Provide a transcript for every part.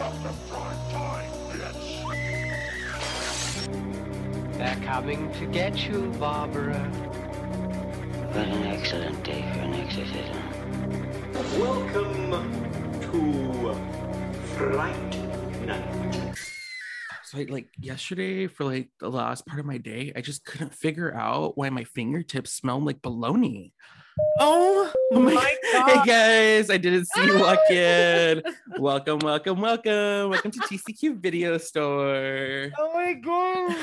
Welcome prime time, bitch. They're coming to get you, Barbara. What an excellent day for an exorcism. Welcome to Fright Night. So I, like yesterday for like the last part of my day, I just couldn't figure out why my fingertips smelled like bologna. Oh, my, my Hey guys, I didn't see you walk in. welcome, welcome, welcome. Welcome to TCQ Video Store. Oh my god.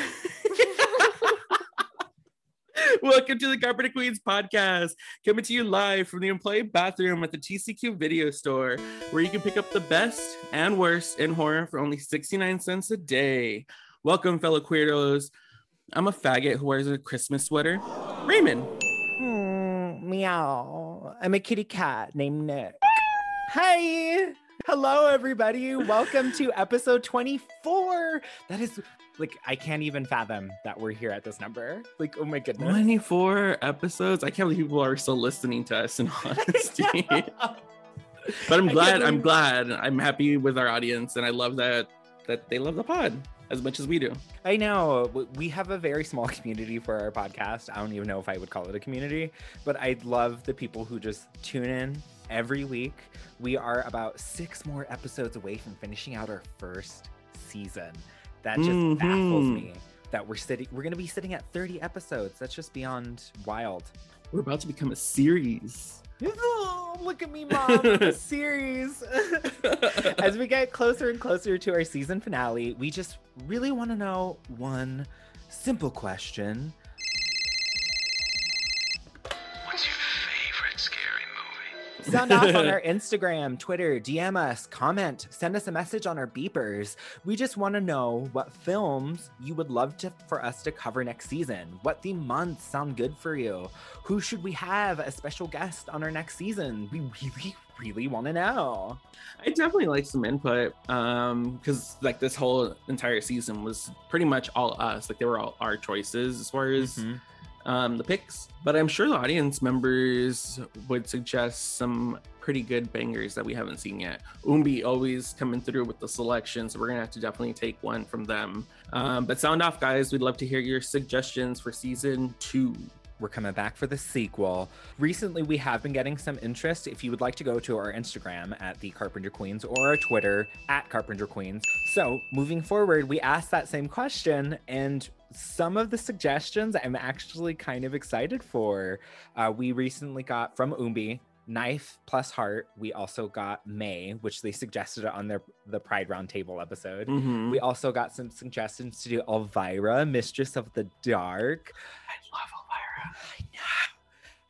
welcome to the Carpenter Queens podcast, coming to you live from the employee bathroom at the TCQ Video Store, where you can pick up the best and worst in horror for only 69 cents a day. Welcome, fellow queerdos. I'm a faggot who wears a Christmas sweater. Raymond. Meow. I'm a kitty cat named Nick. Hi. Hello, everybody. Welcome to episode 24. That is like, I can't even fathom that we're here at this number. Like, oh my goodness. 24 episodes. I can't believe people are still listening to us in honesty. but I'm glad. I'm glad. I'm happy with our audience, and I love that that they love the pod as much as we do. I know we have a very small community for our podcast. I don't even know if I would call it a community, but I love the people who just tune in every week. We are about six more episodes away from finishing out our first season. That just baffles Mhm. me that we're sitting. We're going to be sitting at 30 episodes. That's just beyond wild. We're about to become a series. Oh, look at me, mom! series. As we get closer and closer to our season finale, we just really want to know one simple question. Sound off on our Instagram, Twitter, DM us, comment, send us a message on our beepers. We just want to know what films you would love to for us to cover next season. What theme months sound good for you? Who should we have as special guest on our next season? We really, really want to know. I definitely like some input um because like this whole entire season was pretty much all us. Like they were all our choices as far as Mhm. Um, the picks, but I'm sure the audience members would suggest some pretty good bangers that we haven't seen yet. Umbi always coming through with the selection, so we're gonna have to definitely take one from them. Um, but sound off, guys. We'd love to hear your suggestions for season two. We're coming back for the sequel. Recently, we have been getting some interest. If you would like to go to our Instagram at the Carpenter Queens or our Twitter at Carpenter Queens. So, moving forward, we asked that same question, and some of the suggestions I'm actually kind of excited for. Uh, we recently got from Umbi. Knife plus heart. We also got May, which they suggested on their the Pride Roundtable episode. Mhm. We also got some suggestions to do Elvira, Mistress of the Dark. I love Elvira.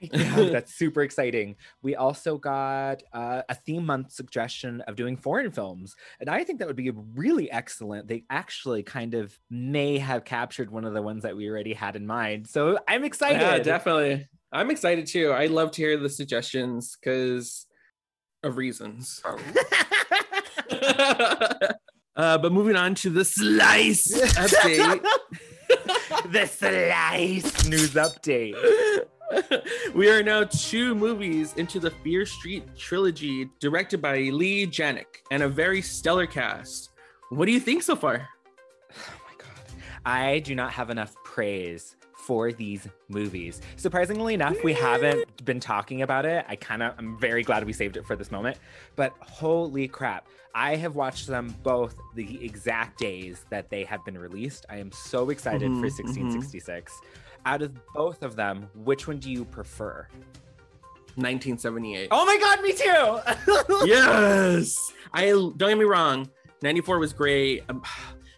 I know, that's super exciting. We also got uh, a theme month suggestion of doing foreign films. And I think that would be really excellent. They actually kind of may have captured one of the ones that we already had in mind. So I'm excited. Yeah, definitely. I'm excited too. I love to hear the suggestions because of reasons. uh, but moving on to the slice update. the slice news update. we are now two movies into the Fear Street trilogy, directed by Leigh Janiak and a very stellar cast. What do you think so far? Oh my god. I do not have enough praise for these movies. Surprisingly enough, we haven't been talking about it. I kind of I'm very glad we saved it for this moment. But holy crap. I have watched them both the exact days that they have been released. I am so excited for Mhm, mhm. 1666. Out of both of them, which one do you prefer? 1978. Oh my god, me too. yes. I don't get me wrong. 94 was great. Um,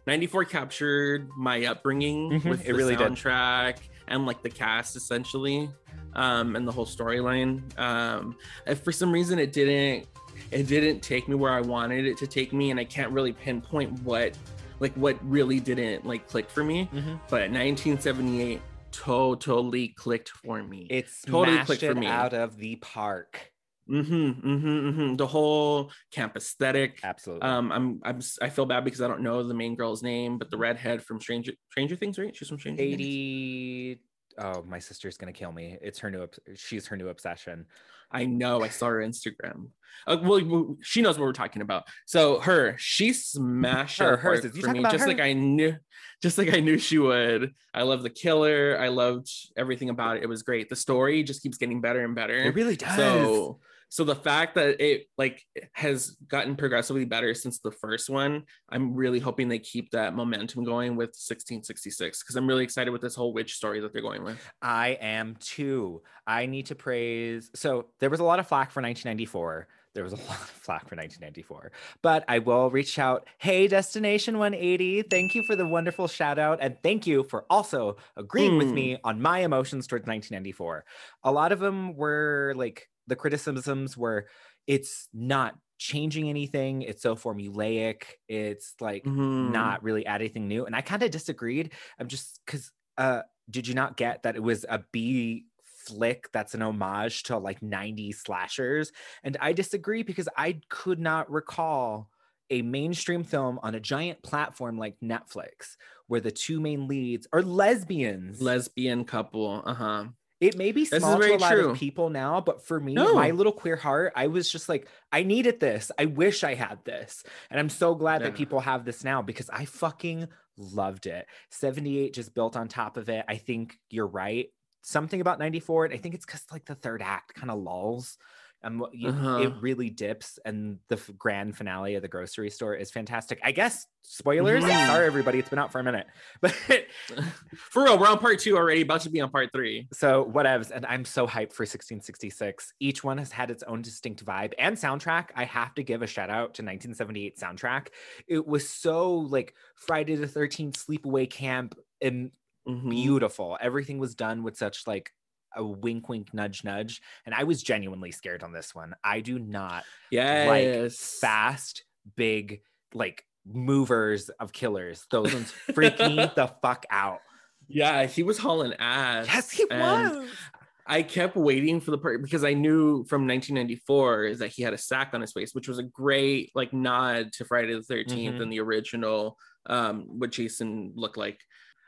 94 captured my upbringing Mhm, with it the really did. soundtrack and like the cast essentially, um, and the whole storyline. Um, for some reason it didn't, it didn't take me where I wanted it to take me, and I can't really pinpoint what, like what really didn't like click for me. Mhm. But 1978 totally clicked for me. It's Totally totally clicked for me. out of the park. Mm-hmm, mm-hmm, mm-hmm. The whole camp aesthetic. Absolutely. Um, I'm, I'm, I feel bad because I don't know the main girl's name, but the redhead from Stranger, Stranger Things, right? She's from Stranger Things. Katie. Oh, my sister's gonna kill me. It's her new. She's her new obsession. I know. I saw her Instagram. Uh, well, she knows what we're talking about. So her, she smashed Her, hers is- you talk me, about just her? like I knew, just like I knew she would. I love the killer. I loved everything about it. It was great. The story just keeps getting better and better. It really does. So so the fact that it like has gotten progressively better since the first one, I'm really hoping they keep that momentum going with 1666 because I'm really excited with this whole witch story that they're going with. I am too. I need to praise. So there was a lot of flack for 1994. There was a lot of flack for 1994, but I will reach out. Hey, Destination 180, thank you for the wonderful shout out. And thank you for also agreeing with Hmm. me on my emotions towards 1994. A lot of them were like the criticisms were it's not changing anything, it's so formulaic, it's like Mhm. not really add anything new. And I kind of disagreed. I'm just because uh did you not get that it was a B flick that's an homage to like 90 slashers? And I disagree because I could not recall a mainstream film on a giant platform like Netflix where the two main leads are lesbians. lesbian couple. Uh huh. It may be small to a lot true. of people now, but for me, No. my little queer heart, I was just like, I needed this. I wish I had this. And I'm so glad that people have this now because I fucking loved it. 78 just built on top of it. I think you're right. Something about 94, and I think it's because like the third act kind of lulls. And Uh-huh. it really dips, and the f- grand finale of the grocery store is fantastic. I guess spoilers. Mhm. Sorry, everybody, it's been out for a minute, but For real, we're on part two already, about to be on part three. So whatevs, and I'm so hyped for 1666. Each one has had its own distinct vibe and soundtrack. I have to give a shout out to 1978 soundtrack. It was so like Friday the 13th sleepaway camp and Mhm. beautiful. Everything was done with such like a wink wink nudge nudge and I was genuinely scared on this one. I do not Yes. fast big like movers of killers. Those ones freak me the fuck out. Yeah, he was hauling ass. Yes, he was. I kept waiting for the part because I knew from 1994 is that he had a sack on his face, which was a great like nod to Friday the 13th Mhm. and the original um what Jason looked like.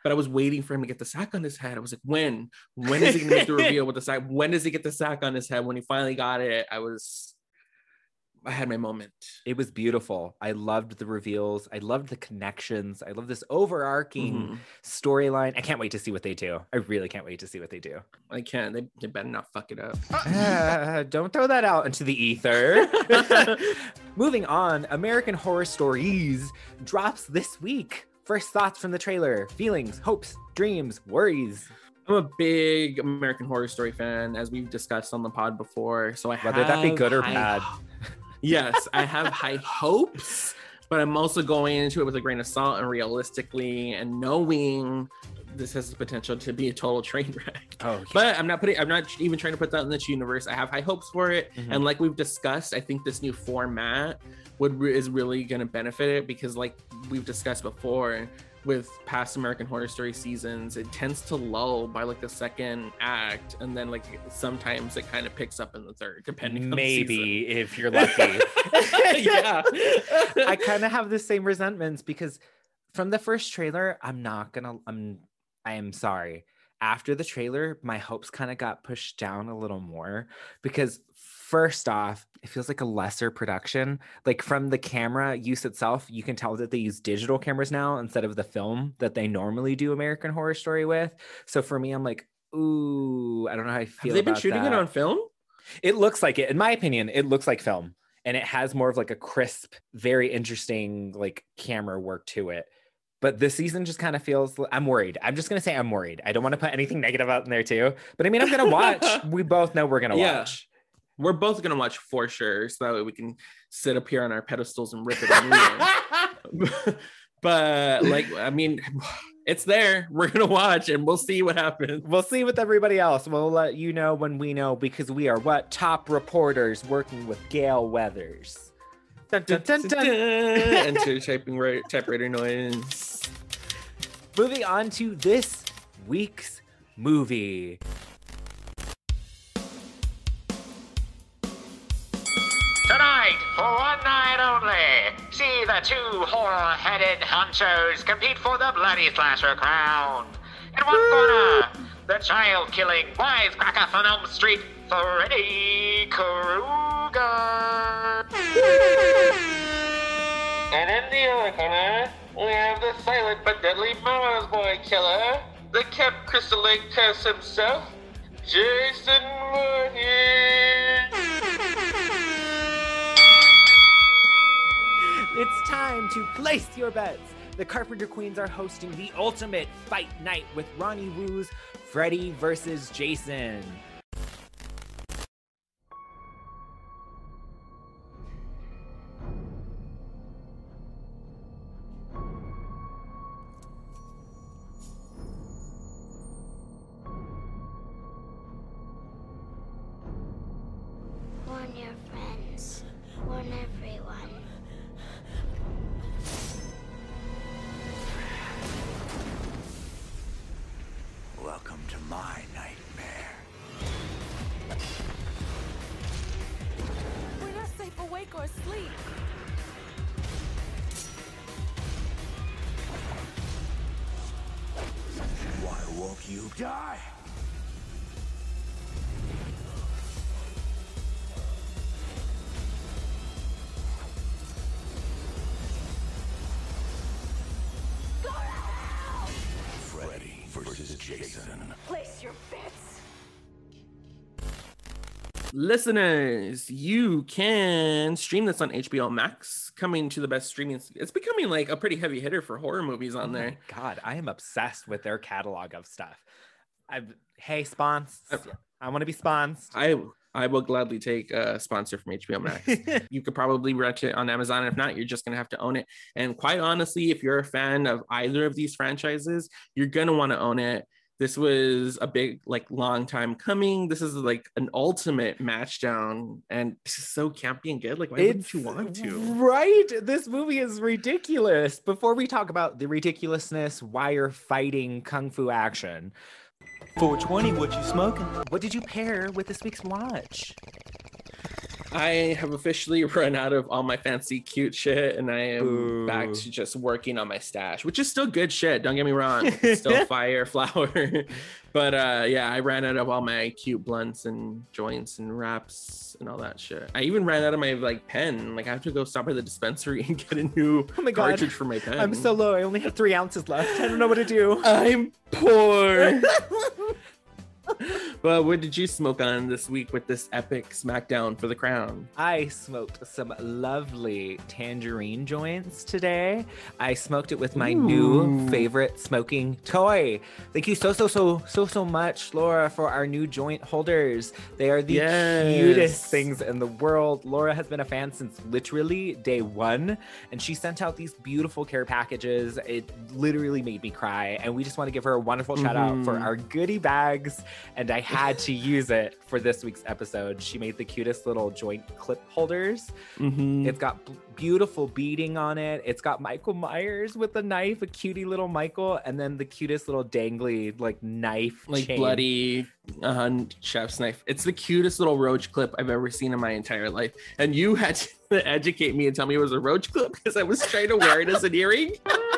But I was waiting for him to get the sack on his head. I was like, when? When is he gonna make the reveal with the sack? When does he get the sack on his head? When he finally got it, I was I had my moment. It was beautiful. I loved the reveals. I loved the connections. I love this overarching Mhm. storyline. I can't wait to see what they do. I really can't wait to see what they do. I can't. They, they better not fuck it up. Ah, don't throw that out into the ether. Moving on, American Horror Stories drops this week. First thoughts from the trailer, feelings, hopes, dreams, worries. I'm a big American Horror Story fan, as we've discussed on the pod before. So I Whether that be good or high- bad. yes, I have high hopes, but I'm also going into it with a grain of salt and realistically, and knowing this has the potential to be a total train wreck. Oh, But I'm not putting. I'm not even trying to put that in this universe. I have high hopes for it, Mhm. and like we've discussed, I think this new format would re- is really going to benefit it because, like we've discussed before, with past American Horror Story seasons, it tends to lull by like the second act, and then like sometimes it kind of picks up in the third, depending. on the maybe if you're lucky. yeah, I kind of have the same resentments because from the first trailer, I'm not gonna. I'm. I am sorry. After the trailer, my hopes kind of got pushed down a little more because first off, it feels like a lesser production. Like from the camera use itself, you can tell that they use digital cameras now instead of the film that they normally do American Horror Story with. So for me, I'm like, ooh, I don't know how I feel. have they been shooting it on film? It looks like it. In my opinion, it looks like film. And it has more of like a crisp, very interesting like camera work to it. But this season just kind of feels I'm worried. I'm just gonna say I'm worried. I don't want to put anything negative out in there too. But I mean I'm gonna watch. we both know we're gonna Yeah. watch. We're both gonna watch for sure, so that way we can sit up here on our pedestals and rip it. but like, I mean, it's there. We're gonna watch, and we'll see what happens. We'll see with everybody else. We'll let you know when we know because we are what top reporters working with Gale Weathers. Dun, dun, dun, dun. Enter typing typewriter noise. Moving on to this week's movie. For one night only, see the two horror-headed hunters compete for the Bloody Slasher crown. In one corner, the child-killing wisecracker from Elm Street, Freddy Krueger. and in the other corner, we have the silent but deadly Mama's Boy killer, the Camp Crystal Lake Curse himself, Jason Voorhees. It's time to place your bets. The Carpenter Queens are hosting the ultimate fight night with Ronny Yu's Freddy versus Jason. Listeners, you can stream this on HBO Max, coming to the best streaming. It's becoming like a pretty heavy hitter for horror movies on Oh there. God, I am obsessed with their catalog of stuff. I've hey spons. I want to be spons. I I will gladly take a sponsor from HBO Max. you could probably rent it on Amazon. If not, you're just gonna have to own it. And quite honestly, if you're a fan of either of these franchises, you're gonna want to own it. This was a big, like, long time coming. This is like an ultimate match down, and this is so campy and good. Like, why wouldn't you want to? Right. This movie is ridiculous. Before we talk about the ridiculousness, wire fighting kung fu action, 420, what you smoking? what did you pair with this week's watch? I have officially run out of all my fancy cute shit, and I am back to just working on my stash, which is still good shit. Don't get me wrong, it's still fire flower. but uh, yeah, I ran out of all my cute blunts and joints and wraps and all that shit. I even ran out of my like pen. Like I have to go stop by the dispensary and get a new Oh my God. cartridge for my pen. I'm so low. I only have three ounces left. I don't know what to do. I'm poor. But what did you smoke on this week with this epic smackdown for the crown? I smoked some lovely tangerine joints today. I smoked it with my new favorite smoking toy. Thank you so, so, so, so, so much, Laura, for our new joint holders. They are the Yes. cutest things in the world. Laura has been a fan since literally day one, and she sent out these beautiful care packages. It literally made me cry, and we just want to give her a wonderful shout out for Mhm. our goodie bags. And I had to use it for this week's episode. She made the cutest little joint clip holders. Mhm. It's got b- beautiful beading on it. It's got Michael Myers with a knife, a cutie little Michael, and then the cutest little dangly like knife, like chain. bloody uh, chef's knife. It's the cutest little roach clip I've ever seen in my entire life. And you had to educate me and tell me it was a roach clip because I was trying to wear it as an earring.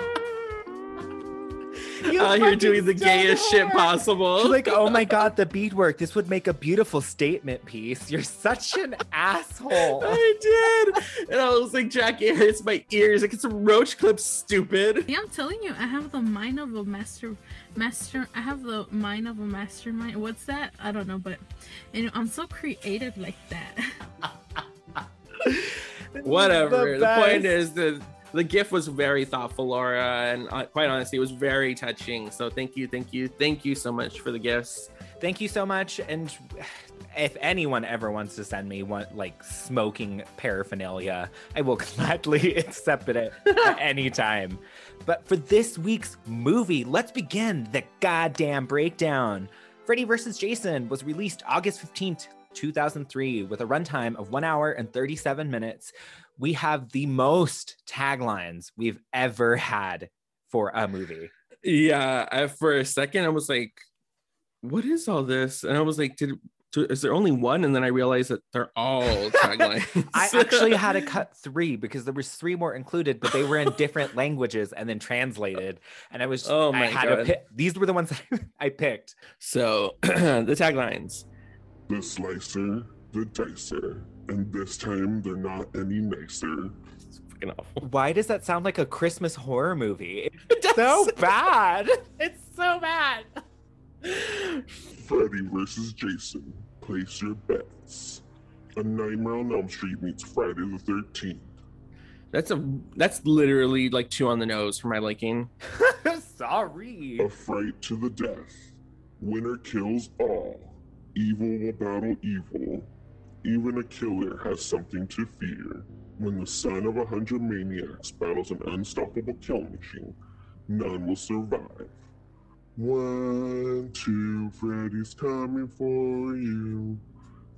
You Out here doing the so gayest shit possible. She's like, oh my god, the beadwork. This would make a beautiful statement piece. You're such an asshole. I did. And I was like, Jackie, it hurts my ears. Like, it's a roach clip, stupid. Yeah, I'm telling you, I have the mind of a master, master. I have the mind of a mastermind. What's that? I don't know, but you know, I'm so creative like that. Whatever. The, point is the the gift was very thoughtful, Laura, and uh, quite honestly, it was very touching. So thank you, thank you, thank you so much for the gifts. Thank you so much. And if anyone ever wants to send me one like smoking paraphernalia, I will gladly accept it at any time. But for this week's movie, let's begin the goddamn breakdown. Freddy vs. Jason was released August 15th, 2003, with a runtime of one hour and 37 minutes. We have the most taglines we've ever had for a movie. Yeah, I, for a second, I was like, "What is all this?" And I was like, "Did do- is there only one?" And then I realized that they're all taglines. I actually had to cut three because there was three more included, but they were in different languages and then translated. And I was Oh I my had God. pick. These were the ones I picked. so the taglines. The slicer the dicer, and this time they're not any nicer. It's fucking awful. Why does that sound like a Christmas horror movie? It's so bad. It's so bad. Freddy versus Jason. Place your bets. A Nightmare on Elm Street meets Friday the 13th. That's a that's literally like two on the nose for my liking. Sorry. A fright to the death. Winner kills all. Evil will battle evil. Even a killer has something to fear. When the son of a hundred maniacs battles an unstoppable kill machine, none will survive. One, two, Freddy's coming for you.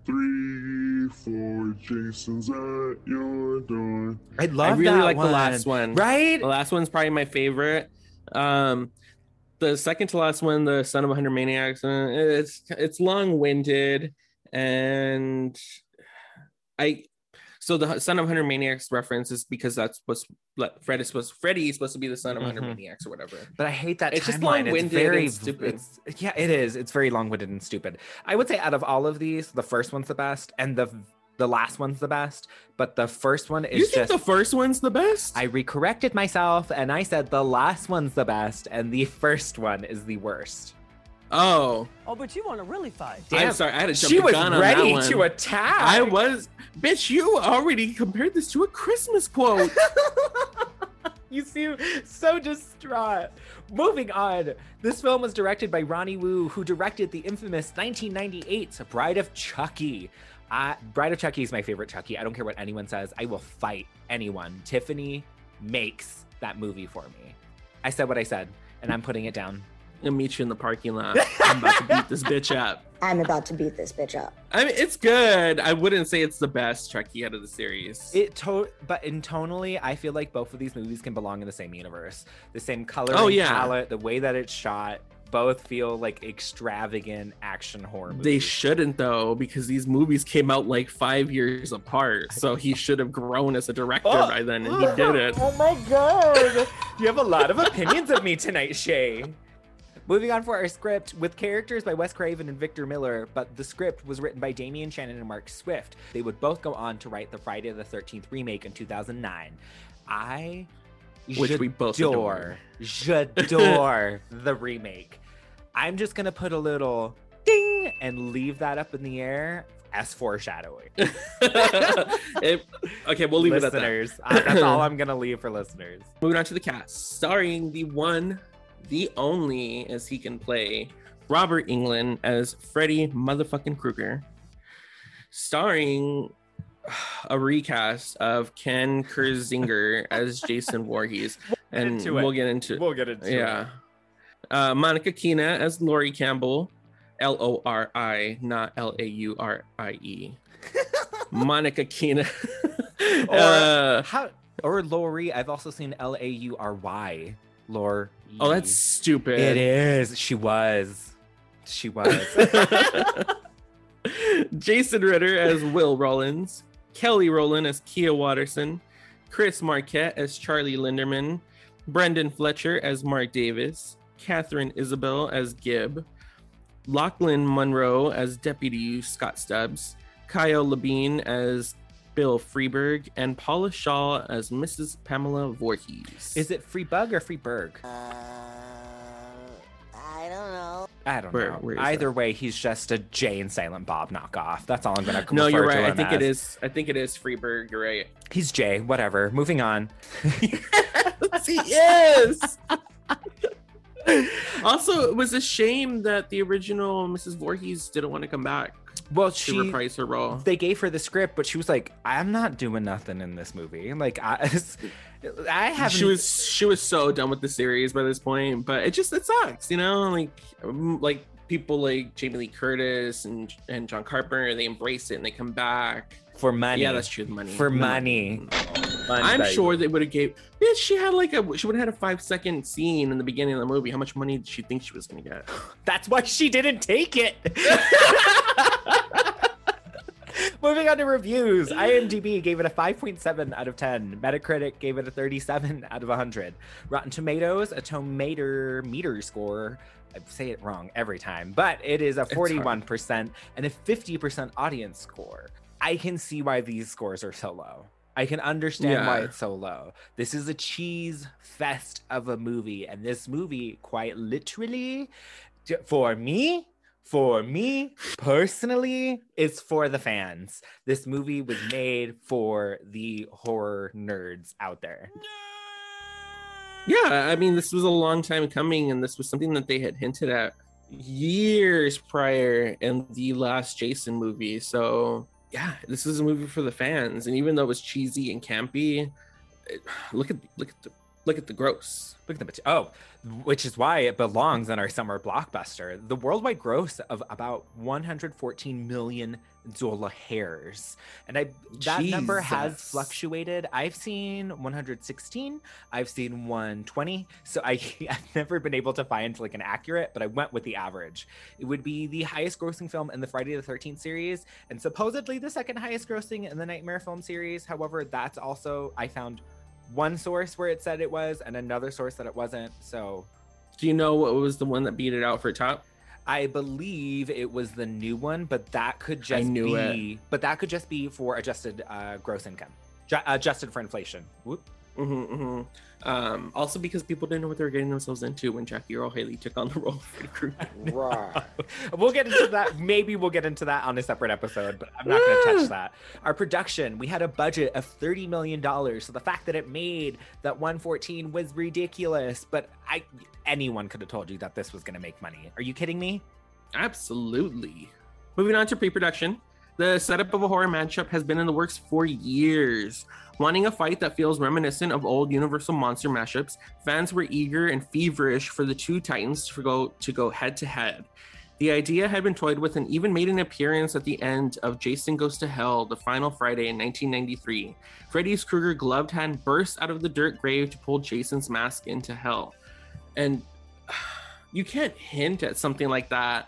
Three, four, Jason's at your door. I love I really that like the last one. Right? The last one's probably my favorite. Um, the second to last one, the Son of a Hundred Maniacs, uh, it's it's long winded, and I. So the Son of Hundred Maniacs reference is because that's what's like Fred is supposed Freddy is supposed to be the Son of a 100 Mhm. Maniacs or whatever. But I hate that It's just. It's long-winded very and stupid. It's, yeah, it is. It's very long-winded and stupid. I would say out of all of these, the first one's the best, and the the last one's the best. But the first one is You think just. the first one's the best? I recorrected myself, and I said the last one's the best, and the first one is the worst. Oh, Oh, but you want to really fight. I'm sorry. I had to jump She the was gun on ready that to attack. I was, bitch. You already compared this to a Christmas quote. You seem so distraught. Moving on. This film was directed by Ronny Yu, who directed the infamous 1998's Bride of Chucky. Uh, Bride of Chucky is my favorite Chucky. I don't care what anyone says. I will fight anyone. Tiffany makes that movie for me. I said what I said, and I'm putting it down. I'll meet you in the parking lot. I'm about to beat this bitch up. I'm about to beat this bitch up. I mean, it's good. I wouldn't say it's the best Chucky out of the series. It to- but in tonally, I feel like both of these movies can belong in the same universe. The same color Oh, yeah. palette, the way that it's shot, both feel like extravagant action horror movies. they shouldn't though, because these movies came out like five years apart. So he should have grown as a director Oh. by then, and he oh. didn't. Oh my god! you have a lot of opinions of me tonight, Shay. Moving on for our script, with characters by Wes Craven and Victor Miller, but the script was written by Damian Shannon and Mark Swift. They would both go on to write the Friday the 13th remake in 2009. I Which we both adore, adore the remake. I'm just gonna put a little ding and leave that up in the air as foreshadowing. It- okay, we'll leave it at that. uh, that's all I'm gonna leave for listeners. Moving on to the cast, starring the one, the only, as he can play, Robert Englund as Freddy motherfucking Krueger, starring a recast of Ken Kirzinger as Jason Voorhees, and into we'll get into We'll get into yeah. it. Uh, Monica Keena as Lori Campbell, L O R I, not L A U R I E. Monica Keena. Or Uh, how? Or Lori. I've also seen L A U R Y. Lori. Oh, that's stupid. It is. She was. She was. Jason Ritter as Will Rollins, Kelly Rowland as Kia Waterson, Chris Marquette as Charlie Linderman, Brendan Fletcher as Mark Davis, Katharine Isabelle as Gibb, Lochlyn Munro as Deputy Scott Stubbs, Kyle Labine as Bill Freeburg, and Paula Shaw as Mrs. Pamela Voorhees. is it Free Bug or Free Berg? Uh, I don't know. I don't Where- know. where is Either way, he's just a Jay and Silent Bob knockoff. That's all I'm gonna. no, you're refer to right. I him think it as. is. I think it is Freeberg. You're right. He's Jay. Whatever. Moving on. he is. also, it was a shame that the original Mrs. Voorhees didn't want to come back Well, to she. reprise her role. They gave her the script, but she was like, "I'm not doing nothing in this movie." Like, I, I haven't. She was she was so done with the series by this point, but it just it sucks, you know. Like um, like people like Jamie Lee Curtis and and John Carpenter, they embrace it and they come back. for money. Yeah, that's true. Money For The money. I'm sure they would have gave. Bitch, she had like a she would have had a five second scene in the beginning of the movie. How much money did she think she was gonna get? That's why she didn't take it. Moving on to reviews. IMDb gave it a 5.7 out of 10. Metacritic gave it a 37 out of 100. Rotten Tomatoes, a tomato meter score. I say it wrong every time, but it is a 41% and a 50% audience score. I can see why these scores are so low. I can understand why it's so low. This is a cheese fest of a movie, and this movie, quite literally, for me, for me personally, it's for the fans. This movie was made for the horror nerds out there. Yeah, I mean, this was a long time coming, and this was something that they had hinted at years prior in the last Jason movie. So, yeah, this is a movie for the fans, and even though it was cheesy and campy, it- look at look at the look at the gross. Look at the oh, which is why it belongs in our summer blockbuster. The worldwide gross of about 114 million dollars, and I that number has fluctuated. I've seen 116, I've seen 120, so I I've never been able to find like an accurate, but I went with the average. It would be the highest grossing film in the Friday the 13th series, and supposedly the second highest grossing in the Nightmare film series. However, that's also I found one source where it said it was and another source that it wasn't. So Do you know what was the one that beat it out for top? I believe it was the new one, but that could just knew be but that could just be for adjusted uh, gross income. Ju- adjusted for inflation. Whoop. Hmm hmm Um, also because people didn't know what they were getting themselves into when Jackie Earle Haley took on the role of Freddy Krueger. Right. we'll get into that. Maybe we'll get into that on a separate episode, but I'm not going to touch that. Our production, we had a budget of $30 million. So the fact that it made that 114 was ridiculous, but I anyone could have told you that this was going to make money. Are you kidding me? Absolutely. Moving on to pre-production. The setup of a horror matchup has been in the works for years. Wanting a fight that feels reminiscent of old Universal monster mashups, fans were eager and feverish for the two titans to go to go head to head. The idea had been toyed with and even made an appearance at the end of Jason Goes to Hell, the final Friday in 1993. Freddy's Krueger gloved hand burst out of the dirt grave to pull Jason's mask into hell. And you can't hint at something like that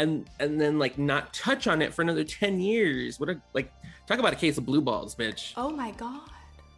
and and then like not touch on it for another 10 years what a like talk about a case of blue balls bitch Oh my god.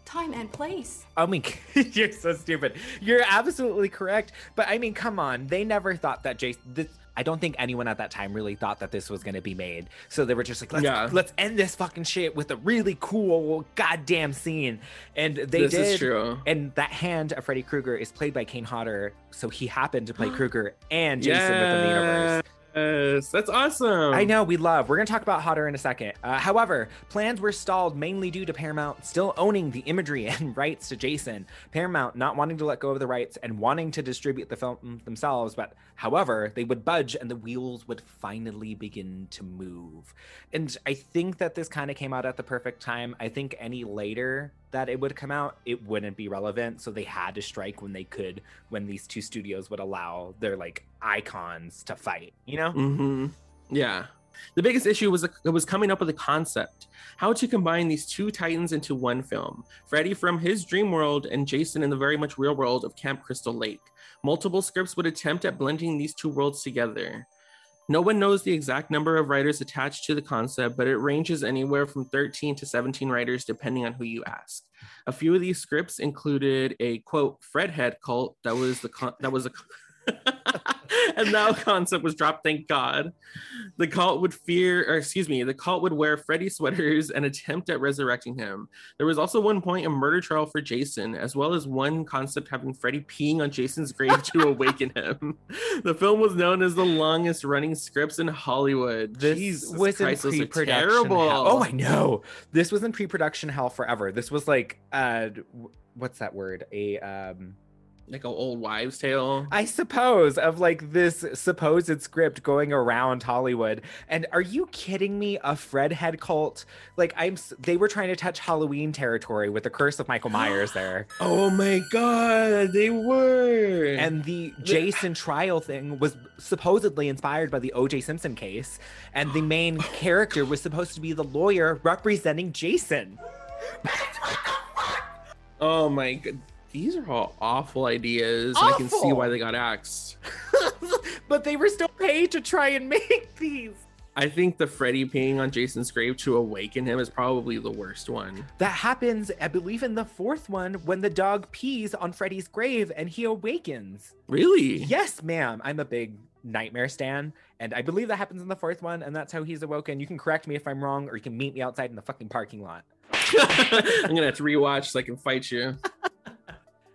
Time and place. I mean, you're so stupid. You're absolutely correct. But I mean, come on. They never thought that Jason. This, I don't think anyone at that time really thought that this was going to be made. So they were just like, let's, Yeah. let's end this fucking shit with a really cool goddamn scene. And they This did. is true. And that hand of Freddy Krueger is played by Kane Hodder. So he happened to play Krueger and Jason within the universe. Yes that's awesome I know we love. We're gonna talk about Hodder in a second. Uh, however, plans were stalled mainly due to Paramount still owning the imagery and rights to Jason. Paramount not wanting to let go of the rights and wanting to distribute the film themselves, but however, they would budge and the wheels would finally begin to move. And I think that this kind of came out at the perfect time. I think any later that it would come out, it wouldn't be relevant. So they had to strike when they could, when these two studios would allow their like icons to fight. You know? hmm yeah the biggest issue was it was coming up with a concept how to combine these two titans into one film freddy from his dream world and jason in the very much real world of camp crystal lake multiple scripts would attempt at blending these two worlds together no one knows the exact number of writers attached to the concept, but it ranges anywhere from 13 to 17 writers depending on who you ask. A few of these scripts included a quote Fredhead cult that was the con- that was a and now concept was dropped, thank God. The cult would fear, or excuse me, the cult would wear Freddy sweaters and attempt at resurrecting him. There was also one point a murder trial for Jason, as well as one concept having Freddy peeing on Jason's grave to awaken him. The film was known as the longest running scripts in Hollywood. This Jesus was Christ, in pre-production terrible. hell. Oh, I know. This was in pre-production hell forever. This was like, uh, what's that word? A um, like an old wives' tale. I suppose of like this supposed script going around Hollywood. And are you kidding me? A Fred head cult? Like I'm. They were trying to touch Halloween territory with the Curse of Michael Myers there. Oh my God, they were. And the Jason trial thing was supposedly inspired by the O.J. Simpson case, and the main character was supposed to be the lawyer representing Jason. Oh my god. These are all awful ideas. and I can see why they got axed. but they were still paid to try and make these. I think the Freddy peeing on Jason's grave to awaken him is probably the worst one. That happens, I believe, in the fourth one when the dog pees on Freddy's grave and he awakens. Really? Yes, ma'am. I'm a big nightmare stan, and I believe that happens in the fourth one, and that's how he's awoken. You can correct me if I'm wrong, or you can meet me outside in the fucking parking lot. I'm gonna have to rewatch so I can fight you.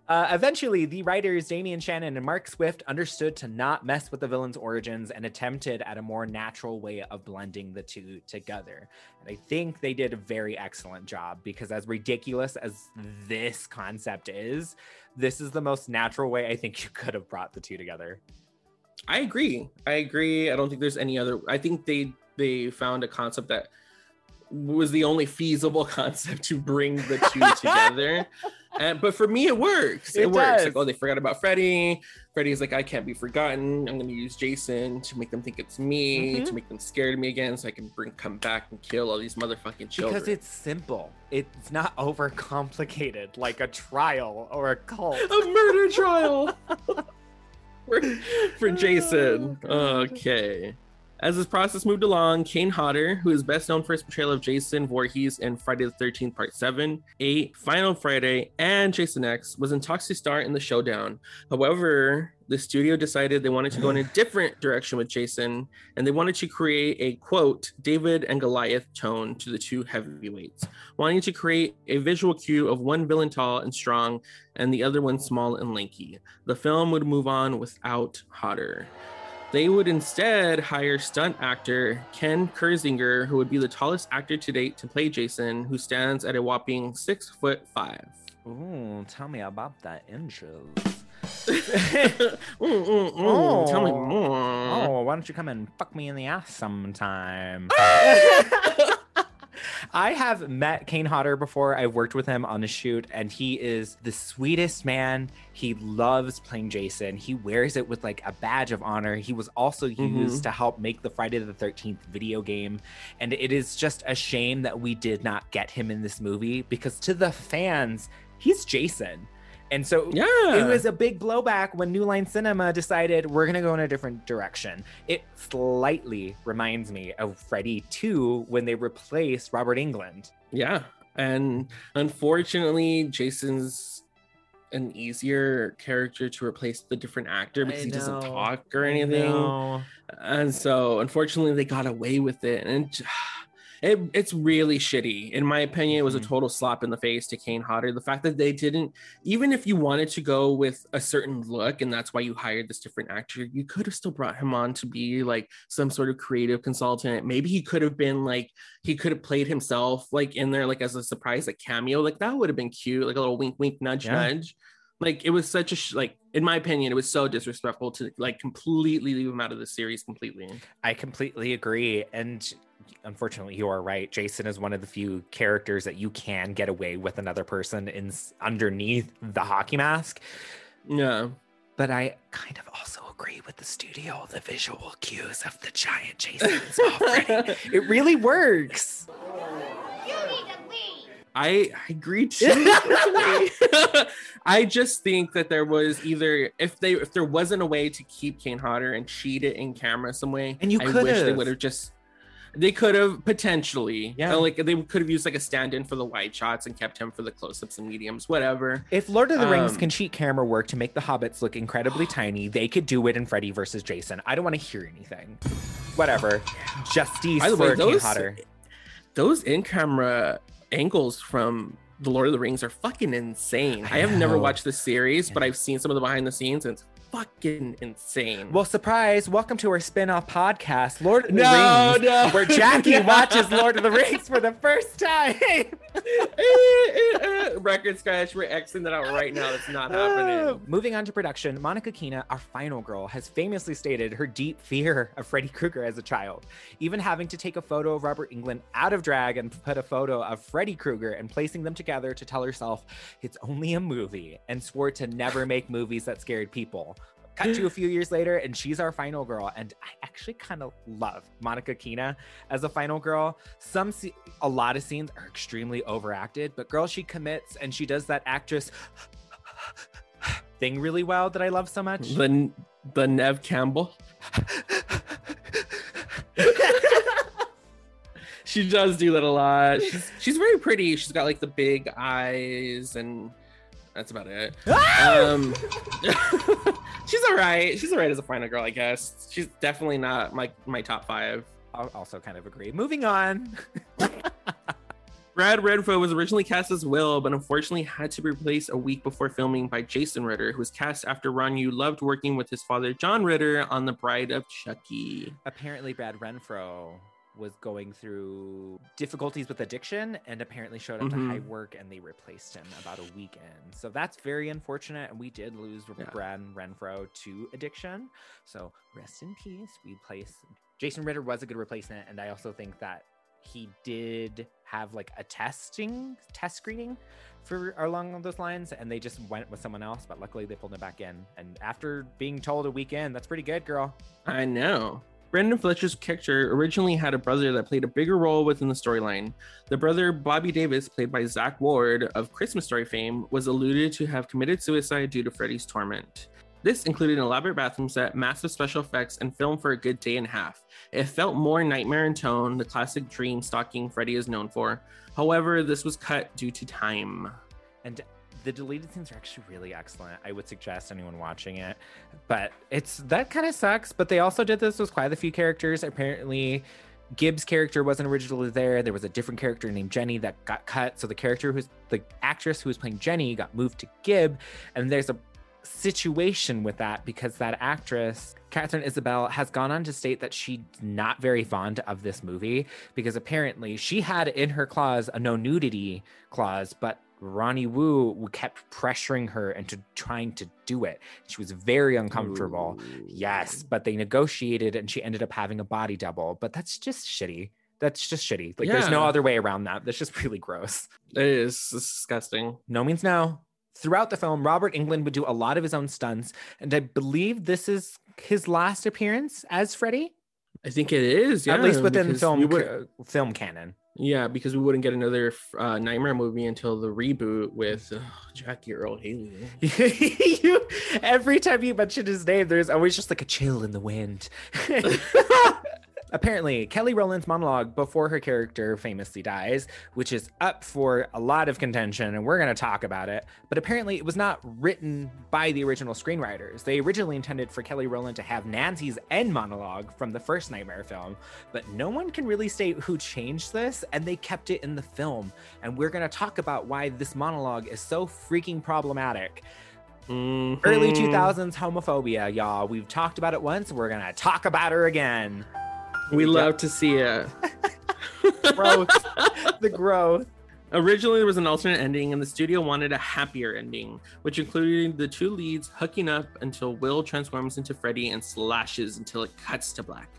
Uh, eventually, the writers Damian Shannon and Mark Swift understood to not mess with the villain's origins and attempted at a more natural way of blending the two together. And I think they did a very excellent job because, as ridiculous as this concept is, this is the most natural way I think you could have brought the two together. I agree. I agree. I don't think there's any other. I think they they found a concept that was the only feasible concept to bring the two together. And, but for me, it works. It, It works. does. Like, oh, they forgot about Freddy. Freddy's like, I can't be forgotten. I'm going to use Jason to make them think it's me, Mhm. to make them scared of me again, so I can bring come back and kill all these motherfucking children. Because it's simple. It's not overcomplicated like a trial or a cult. a murder trial for, for Jason. Okay. As this process moved along, Kane Hodder, who is best known for his portrayal of Jason Voorhees in Friday the 13th, Part 7, 8, Final Friday, and Jason X, was in talks to star in the showdown. However, the studio decided they wanted to go in a different direction with Jason, and they wanted to create a quote, David and Goliath tone to the two heavyweights, wanting to create a visual cue of one villain tall and strong and the other one small and lanky. The film would move on without Hodder. They would instead hire stunt actor Ken Kirzinger, who would be the tallest actor to date to play Jason, who stands at a whopping six foot five. Ooh, tell me about that inches. Mm, mm, mm, Tell me more. Oh, why don't you come and fuck me in the ass sometime? I have met Kane Hodder before. I've worked with him on a shoot, and he is the sweetest man. He loves playing Jason. He wears it with like a badge of honor. He was also used Mhm. to help make the Friday the 13th video game. And it is just a shame that we did not get him in this movie because to the fans, he's Jason. And so Yeah. it was a big blowback when New Line Cinema decided we're going to go in a different direction. It slightly reminds me of Freddy 2 when they replaced Robert Englund. Yeah. And unfortunately, Jason's an easier character to replace the different actor because he doesn't talk or anything. And so unfortunately they got away with it. And it, it it's really shitty. In my opinion, it was a Mhm. total slap in the face to Kane Hodder. The fact that they didn't, even if you wanted to go with a certain look and that's why you hired this different actor, you could have still brought him on to be like some sort of creative consultant. Maybe he could have been like, he could have played himself like in there, like as a surprise, like cameo. Like that would have been cute, like a little wink, wink, nudge, Yeah. nudge like it was such a sh- like in my opinion it was so disrespectful to like completely leave him out of the series completely I completely agree. And unfortunately, you are right. Jason is one of the few characters that you can get away with another person in underneath the hockey mask. yeah But I kind of also agree with the studio, the visual cues of the giant Jason and small Freddy. It really works. i I agree too i just think that there was either if they if there wasn't a way to keep kane hodder and cheat it in camera some way And you i wish they would have just they could have potentially Yeah. Like they could have used like a stand-in for the wide shots and kept him for the close-ups and mediums whatever If Lord of the Rings Um, can cheat camera work to make the hobbits look incredibly tiny, they could do it in Freddy versus Jason. I don't want to hear anything. Whatever. Justice By the way, those those in-camera angles from the Lord of the Rings are fucking insane. I, I have never watched the series, but I've seen some of the behind the scenes, and it's fucking insane. Well, surprise! Welcome to our spin-off podcast, Lord of the No, Rings, no. where Jackie Yeah. watches Lord of the Rings for the first time. Record scratch. We're Xing that out right now. That's not Uh, happening. moving on to production, Monica Keena, our final girl, has famously stated her deep fear of Freddy Krueger as a child, even having to take a photo of Robert Englund out of drag and put a photo of Freddy Krueger and placing them together to tell herself it's only a movie and swore to never make movies that scared people. Cut to a few years later, and she's our final girl. And I actually kind of love Monica Keena as a final girl. Some, se- a lot of scenes are extremely overacted, but girl, she commits and she does that actress thing really well that I love so much. The the Neve Campbell. she does do that a lot. She's, she's very pretty. She's got like the big eyes, and that's about it. um, she's all right. She's all right as a final girl, I guess. She's definitely not my my top five. I'll also kind of agree. Moving on. Brad Renfro was originally cast as Will, but unfortunately had to be replaced a week before filming by Jason Ritter, who was cast after Ron Yu loved working with his father John Ritter on The Bride of Chucky. Apparently, Brad Renfro was going through difficulties with addiction and apparently showed up Mhm. to high work and they replaced him about a week in. So that's very unfortunate. And we did lose Yeah. Brad Renfro to addiction. So rest in peace. We place Jason Ritter was a good replacement. And I also think that he did have like a testing test screening for along those lines and they just went with someone else but luckily they pulled him back in and after being told a weekend that's pretty good girl I know. Brendan Fletcher's character originally had a brother that played a bigger role within the storyline. The brother, Bobby Davis, played by Zach Ward of Christmas Story fame, was alluded to have committed suicide due to Freddy's torment. This included an elaborate bathroom set, massive special effects, and film for a good day and a half. It felt more nightmare in tone, the classic dream stalking Freddy is known for. However, this was cut due to time. and the deleted scenes are actually really excellent. I would suggest anyone watching it but it's that kind of sucks but they also did this with quite a few characters. Apparently gibbs character wasn't originally there. There was a different character named jenny that got cut. So the character who's the actress who was playing jenny got moved to gibb and there's a situation with that because that actress Katharine Isabelle has gone on to state that she's not very fond of this movie because apparently she had in her clause a no nudity clause, but Ronny Yu kept pressuring her into trying to do it. She was very uncomfortable. Yes, but they negotiated and she ended up having a body double. But that's just shitty. That's just shitty. Like there's no other way around that. That's just really gross. It is disgusting. No means no. Throughout the film, Robert Englund would do a lot of his own stunts, and I believe this is his last appearance as Freddy, I think it is, yeah. at least within film would- ca- film canon. Yeah, because we wouldn't get another uh, Nightmare movie until the reboot with uh, Jackie Earle Haley. you, every time you mention his name, there's always just like a chill in the wind. Apparently, Kelly Rowland's monologue before her character famously dies, which is up for a lot of contention, and we're going to talk about it. But apparently, it was not written by the original screenwriters. They originally intended for Kelly Rowland to have Nancy's end monologue from the first Nightmare film, but no one can really state who changed this, and they kept it in the film. And we're going to talk about why this monologue is so freaking problematic. Mhm. Early 2000s homophobia, y'all. We've talked about it once. We're going to talk about her again. We love to see it. Growth. the growth. Originally, there was an alternate ending, and the studio wanted a happier ending, which included the two leads hooking up until Will transforms into Freddy and slashes until it cuts to black.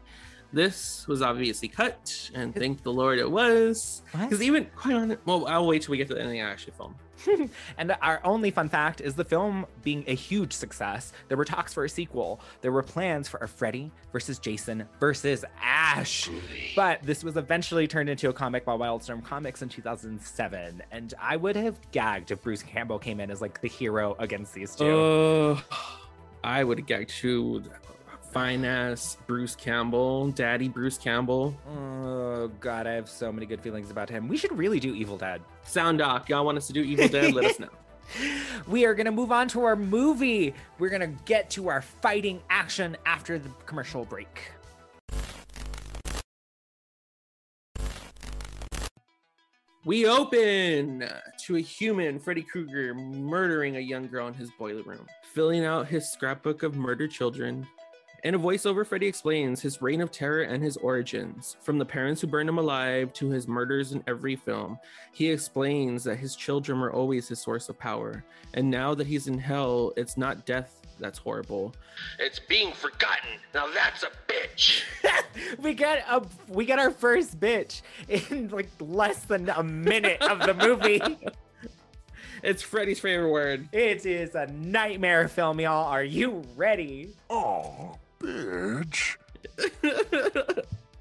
This was obviously cut, and thank the Lord it was. Because even, quite honest, well, I'll wait till we get to the ending I actually film. and our only fun fact is the film being a huge success. There were talks for a sequel. There were plans for a Freddy versus Jason versus Ash. But this was eventually turned into a comic by Wildstorm Comics in 2007. And I would have gagged if Bruce Campbell came in as like the hero against these two. Oh, I would have gagged too. Fine ass Bruce Campbell, Daddy Bruce Campbell. Oh god, I have so many good feelings about him. We should really do Evil Dead. Sound off. Y'all want us to do Evil Dead? Let us know. We are going to move on to our movie. We're going to get to our fighting action after the commercial break. We open to a human, Freddy Krueger, murdering a young girl in his boiler room, filling out his scrapbook of murdered children. In a voiceover, Freddy explains his reign of terror and his origins, from the parents who burned him alive to his murders in every film. He explains that his children were always his source of power, and now that he's in hell, it's not death that's horrible. It's being forgotten. Now that's a bitch. we get a we get our first bitch in like less than a minute of the movie. It's Freddy's favorite word. It is a nightmare film, y'all. Are you ready? Oh, bitch.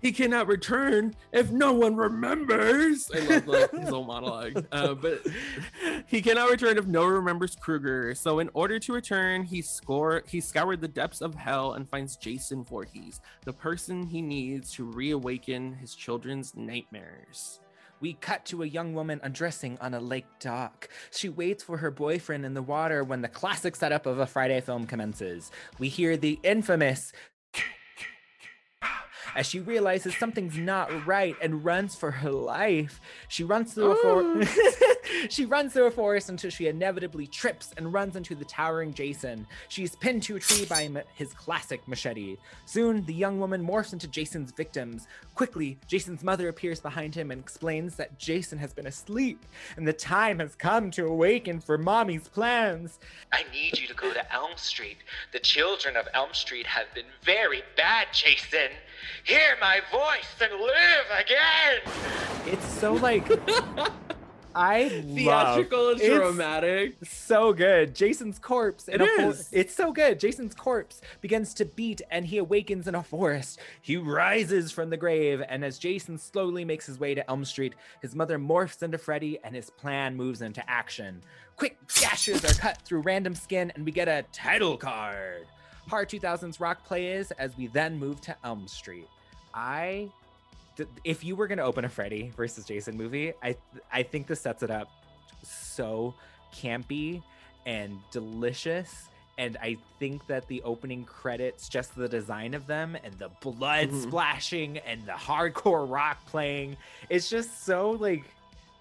he cannot return if no one remembers. I love like his whole monologue. Uh, but he cannot return if no one remembers Krueger. So in order to return, he score he scoured the depths of hell and finds Jason Voorhees, the person he needs to reawaken his children's nightmares. We cut to a young woman undressing on a lake dock. She waits for her boyfriend in the water when the classic setup of a Friday film commences. We hear the infamous as she realizes something's not right and runs for her life. She runs through a forest. she runs through a forest until she inevitably trips and runs into the towering Jason. She's pinned to a tree by his classic machete. Soon, the young woman morphs into Jason's victims. Quickly, Jason's mother appears behind him and explains that Jason has been asleep and the time has come to awaken for mommy's plans. I need you to go to Elm Street. The children of Elm Street have been very bad, Jason. Hear my voice and live again. It's so like I Theatrical love and it's dramatic. So good. Jason's corpse in It a for- It's so good. Jason's corpse begins to beat and he awakens in a forest. He rises from the grave and as Jason slowly makes his way to Elm Street, his mother morphs into Freddy and his plan moves into action. Quick gashes are cut through random skin and we get a title card. Hard 2000s rock play is as we then move to Elm Street. I if you were going to open a Freddy versus Jason movie, I I think this sets it up so campy and delicious. And I think that the opening credits, just the design of them and the blood Mhm. splashing and the hardcore rock playing, it's just so like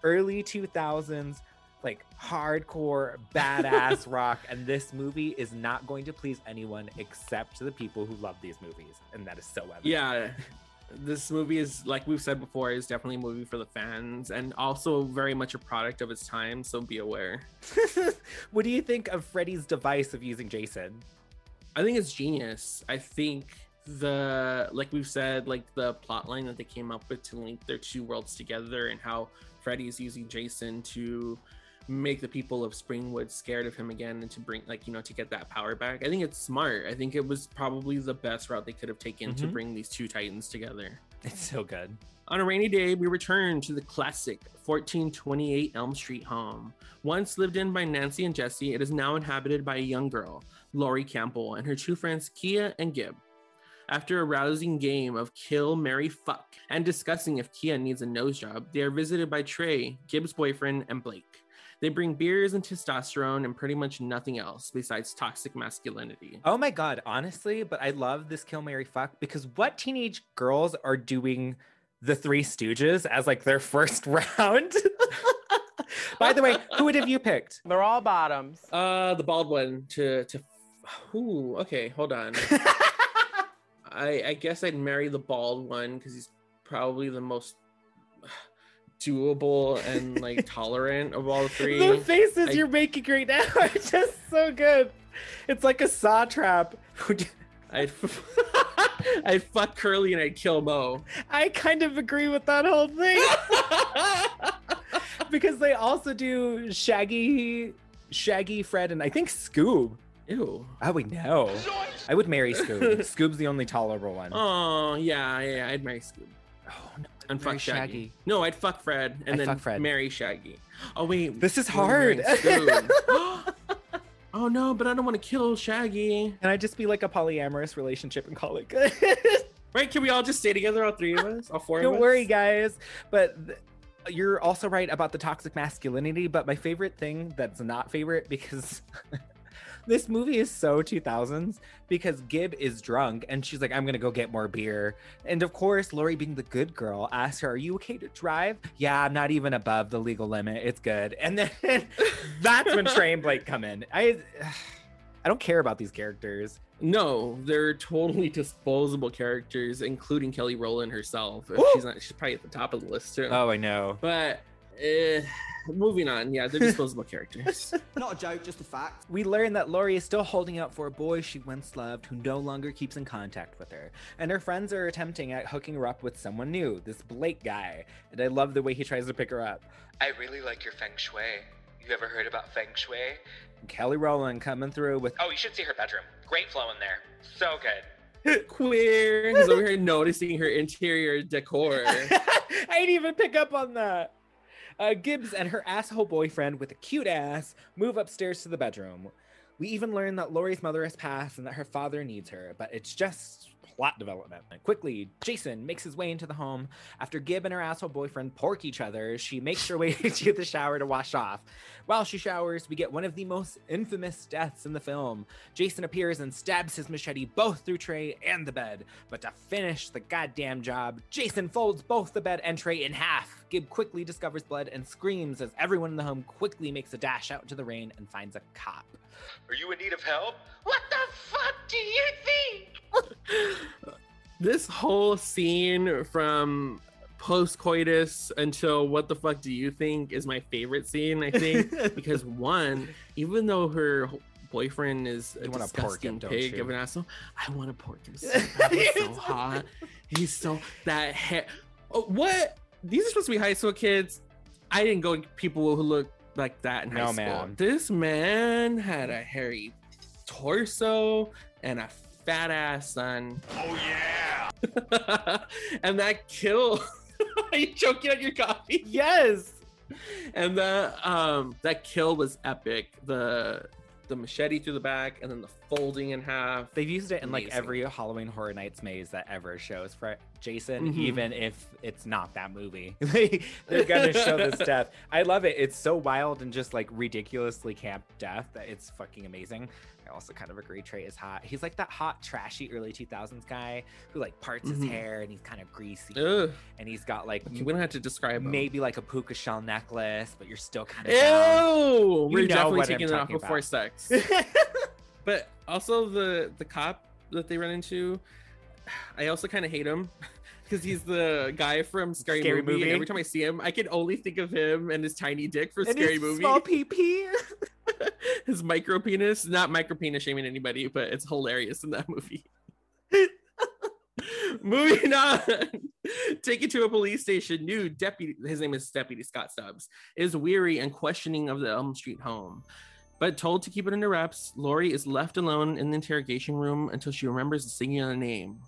early 2000s, like hardcore badass rock. And this movie is not going to please anyone except the people who love these movies. And that is so evident. Yeah. This movie is, like we've said before, is definitely a movie for the fans and also very much a product of its time. So be aware. what do you think of Freddy's device of using Jason? I think it's genius. I think the like we've said, like the plot line that they came up with to link their two worlds together and how Freddy's using Jason to make the people of Springwood scared of him again and to bring like you know to get that power back. I think it's smart. I think it was probably the best route they could have taken to Mhm. bring these two titans together. It's so good. On a rainy day, we return to the classic 1428 Elm Street home. Once lived in by Nancy and Jesse, it is now inhabited by a young girl, Lori Campbell, and her two friends Kia and Gib. After a rousing game of kill, marry, fuck, and discussing if Kia needs a nose job, they are visited by Trey, Gib's boyfriend, and Blake. They bring beers and testosterone and pretty much nothing else besides toxic masculinity. Oh my god, honestly, but I love this Kill Mary Fuck because what teenage girls are doing the Three Stooges as like their first round? By the way, who would have you picked? They're all bottoms. Uh, the bald one to to. Ooh, okay, hold on. I I guess I'd marry the bald one because he's probably the most doable and like tolerant of all three. The faces I- you're making right now are just so good. It's like a saw trap. I'd I'd fuck Curly and I'd kill Moe. I kind of agree with that whole thing. because they also do Shaggy, Shaggy, Fred, and I think Scoob. Ew. Oh, we know. I would marry Scoob. Scoob's the only tolerable one. Oh yeah, yeah, I'd marry Scoob. Oh no. And fuck Shaggy. Shaggy. No, I'd fuck Fred and I'd then Fred. marry Shaggy. Oh wait, This is hard. Oh no, but I don't want to kill Shaggy. Can I just be like a polyamorous relationship and call it good? Right? Can we all just stay together, all three of us, all four Don't us? worry, guys. But th- you're also right about the toxic masculinity. But my favorite thing that's not favorite because this movie is so 2000s because Gib is drunk and she's like, I'm gonna go get more beer. And of course, Lori, being the good girl, asks her, Are you okay to drive? Yeah, I'm not even above the legal limit. It's good. And then that's when Trey and Blake come in. I. I don't care about these characters. No, they're totally disposable characters, including Kelly Rowland herself. If she's not, she's probably at the top of the list too. Oh, I know. But uh, moving on, yeah, they're disposable characters. Not a joke, just a fact. We learn that Lori is still holding out for a boy she once loved who no longer keeps in contact with her. And her friends are attempting at hooking her up with someone new, this Blake guy. And I love the way he tries to pick her up. I really like your feng shui. You ever heard about feng shui? Kelly Rowland coming through with Oh, you should see her bedroom. Great flow in there. So good. Queer. He's over here noticing her interior decor. I didn't even pick up on that. Uh, Gibbs and her asshole boyfriend with a cute ass move upstairs to the bedroom. We even learn that Lori's mother has passed and that her father needs her, but it's just plot development. Quickly, Jason makes his way into the home. After Gib and her asshole boyfriend pork each other, she makes her way to the shower to wash off. While she showers, we get one of the most infamous deaths in the film. Jason appears and stabs his machete both through Trey and the bed. But to finish the goddamn job, Jason folds both the bed and Trey in half. Gib quickly discovers blood and screams as everyone in the home quickly makes a dash out into the rain and finds a cop. Are you in need of help? What the fuck do you think? this whole scene from post coitus until what the fuck do you think is my favorite scene i think because one even though her boyfriend is a You wanna pork disgusting him, pig of an asshole i want to pork him so he's so hot he's so that hair oh, what these are supposed to be high school kids i didn't go with people who look like that in high No, school ma'am. this man had a hairy torso and a fat ass son Oh yeah! and that kill are you choking on your coffee Yes. and that um that kill was epic the the machete through the back and then the folding in half They've used it in like every Halloween Horror Nights maze that ever shows for Jason, Mhm. even if it's not that movie. They- They're gonna show this death. I love it. It's so wild and just like ridiculously camp death that it's fucking amazing. I also kind of agree Trey is hot. He's like that hot, trashy early 2000s guy who like parts Mhm. his hair and he's kind of greasy. Ugh. And he's got like Okay, we don't have to describe him. maybe like a puka shell necklace, but you're still kind of Ew! We're know definitely what taking it off talking before about. sex. but also the the cop that they run into, I also kind of hate him because he's the guy from Scary, Scary movie, Movie? And every time I see him, I can only think of him and his tiny dick for And Scary his Movie. Small PP. his micro penis, not micro penis shaming anybody, but it's hilarious in that movie. Moving on, taken to a police station. New deputy, his name is Deputy Scott Stubbs, is weary and questioning of the Elm Street home. But told to keep it under wraps, Lori is left alone in the interrogation room until she remembers the singular name.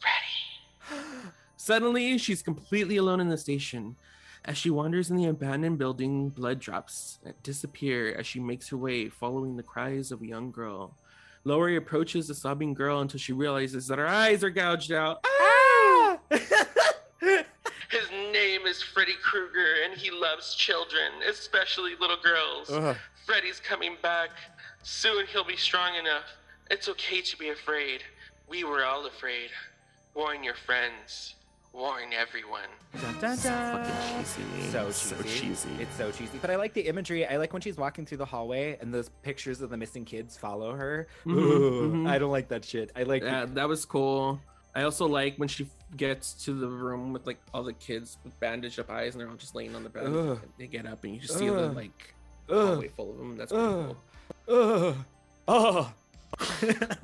Freddy. Suddenly, she's completely alone in the station. As she wanders in the abandoned building, blood drops disappear as she makes her way, following the cries of a young girl. Lori approaches the sobbing girl until she realizes that her eyes are gouged out. Ah! His name is Freddy Krueger, and he loves children, especially little girls. Ugh. Freddy's coming back. Soon he'll be strong enough. It's okay to be afraid. We were all afraid. Warn your friends. Warn everyone. Dun, dun, dun. fucking cheesy. So So cheesy. cheesy. It's so cheesy. But I like the imagery. I like when she's walking through the hallway and those pictures of the missing kids follow her. Mhm, Ooh, mhm. I don't like that shit. I like Yeah, that was cool. I also like when she gets to the room with like all the kids with bandaged up eyes and they're all just laying on the bed. Ugh. They get up and you just see the like Ugh. hallway full of them. That's pretty Ugh. cool. Ugh. Oh.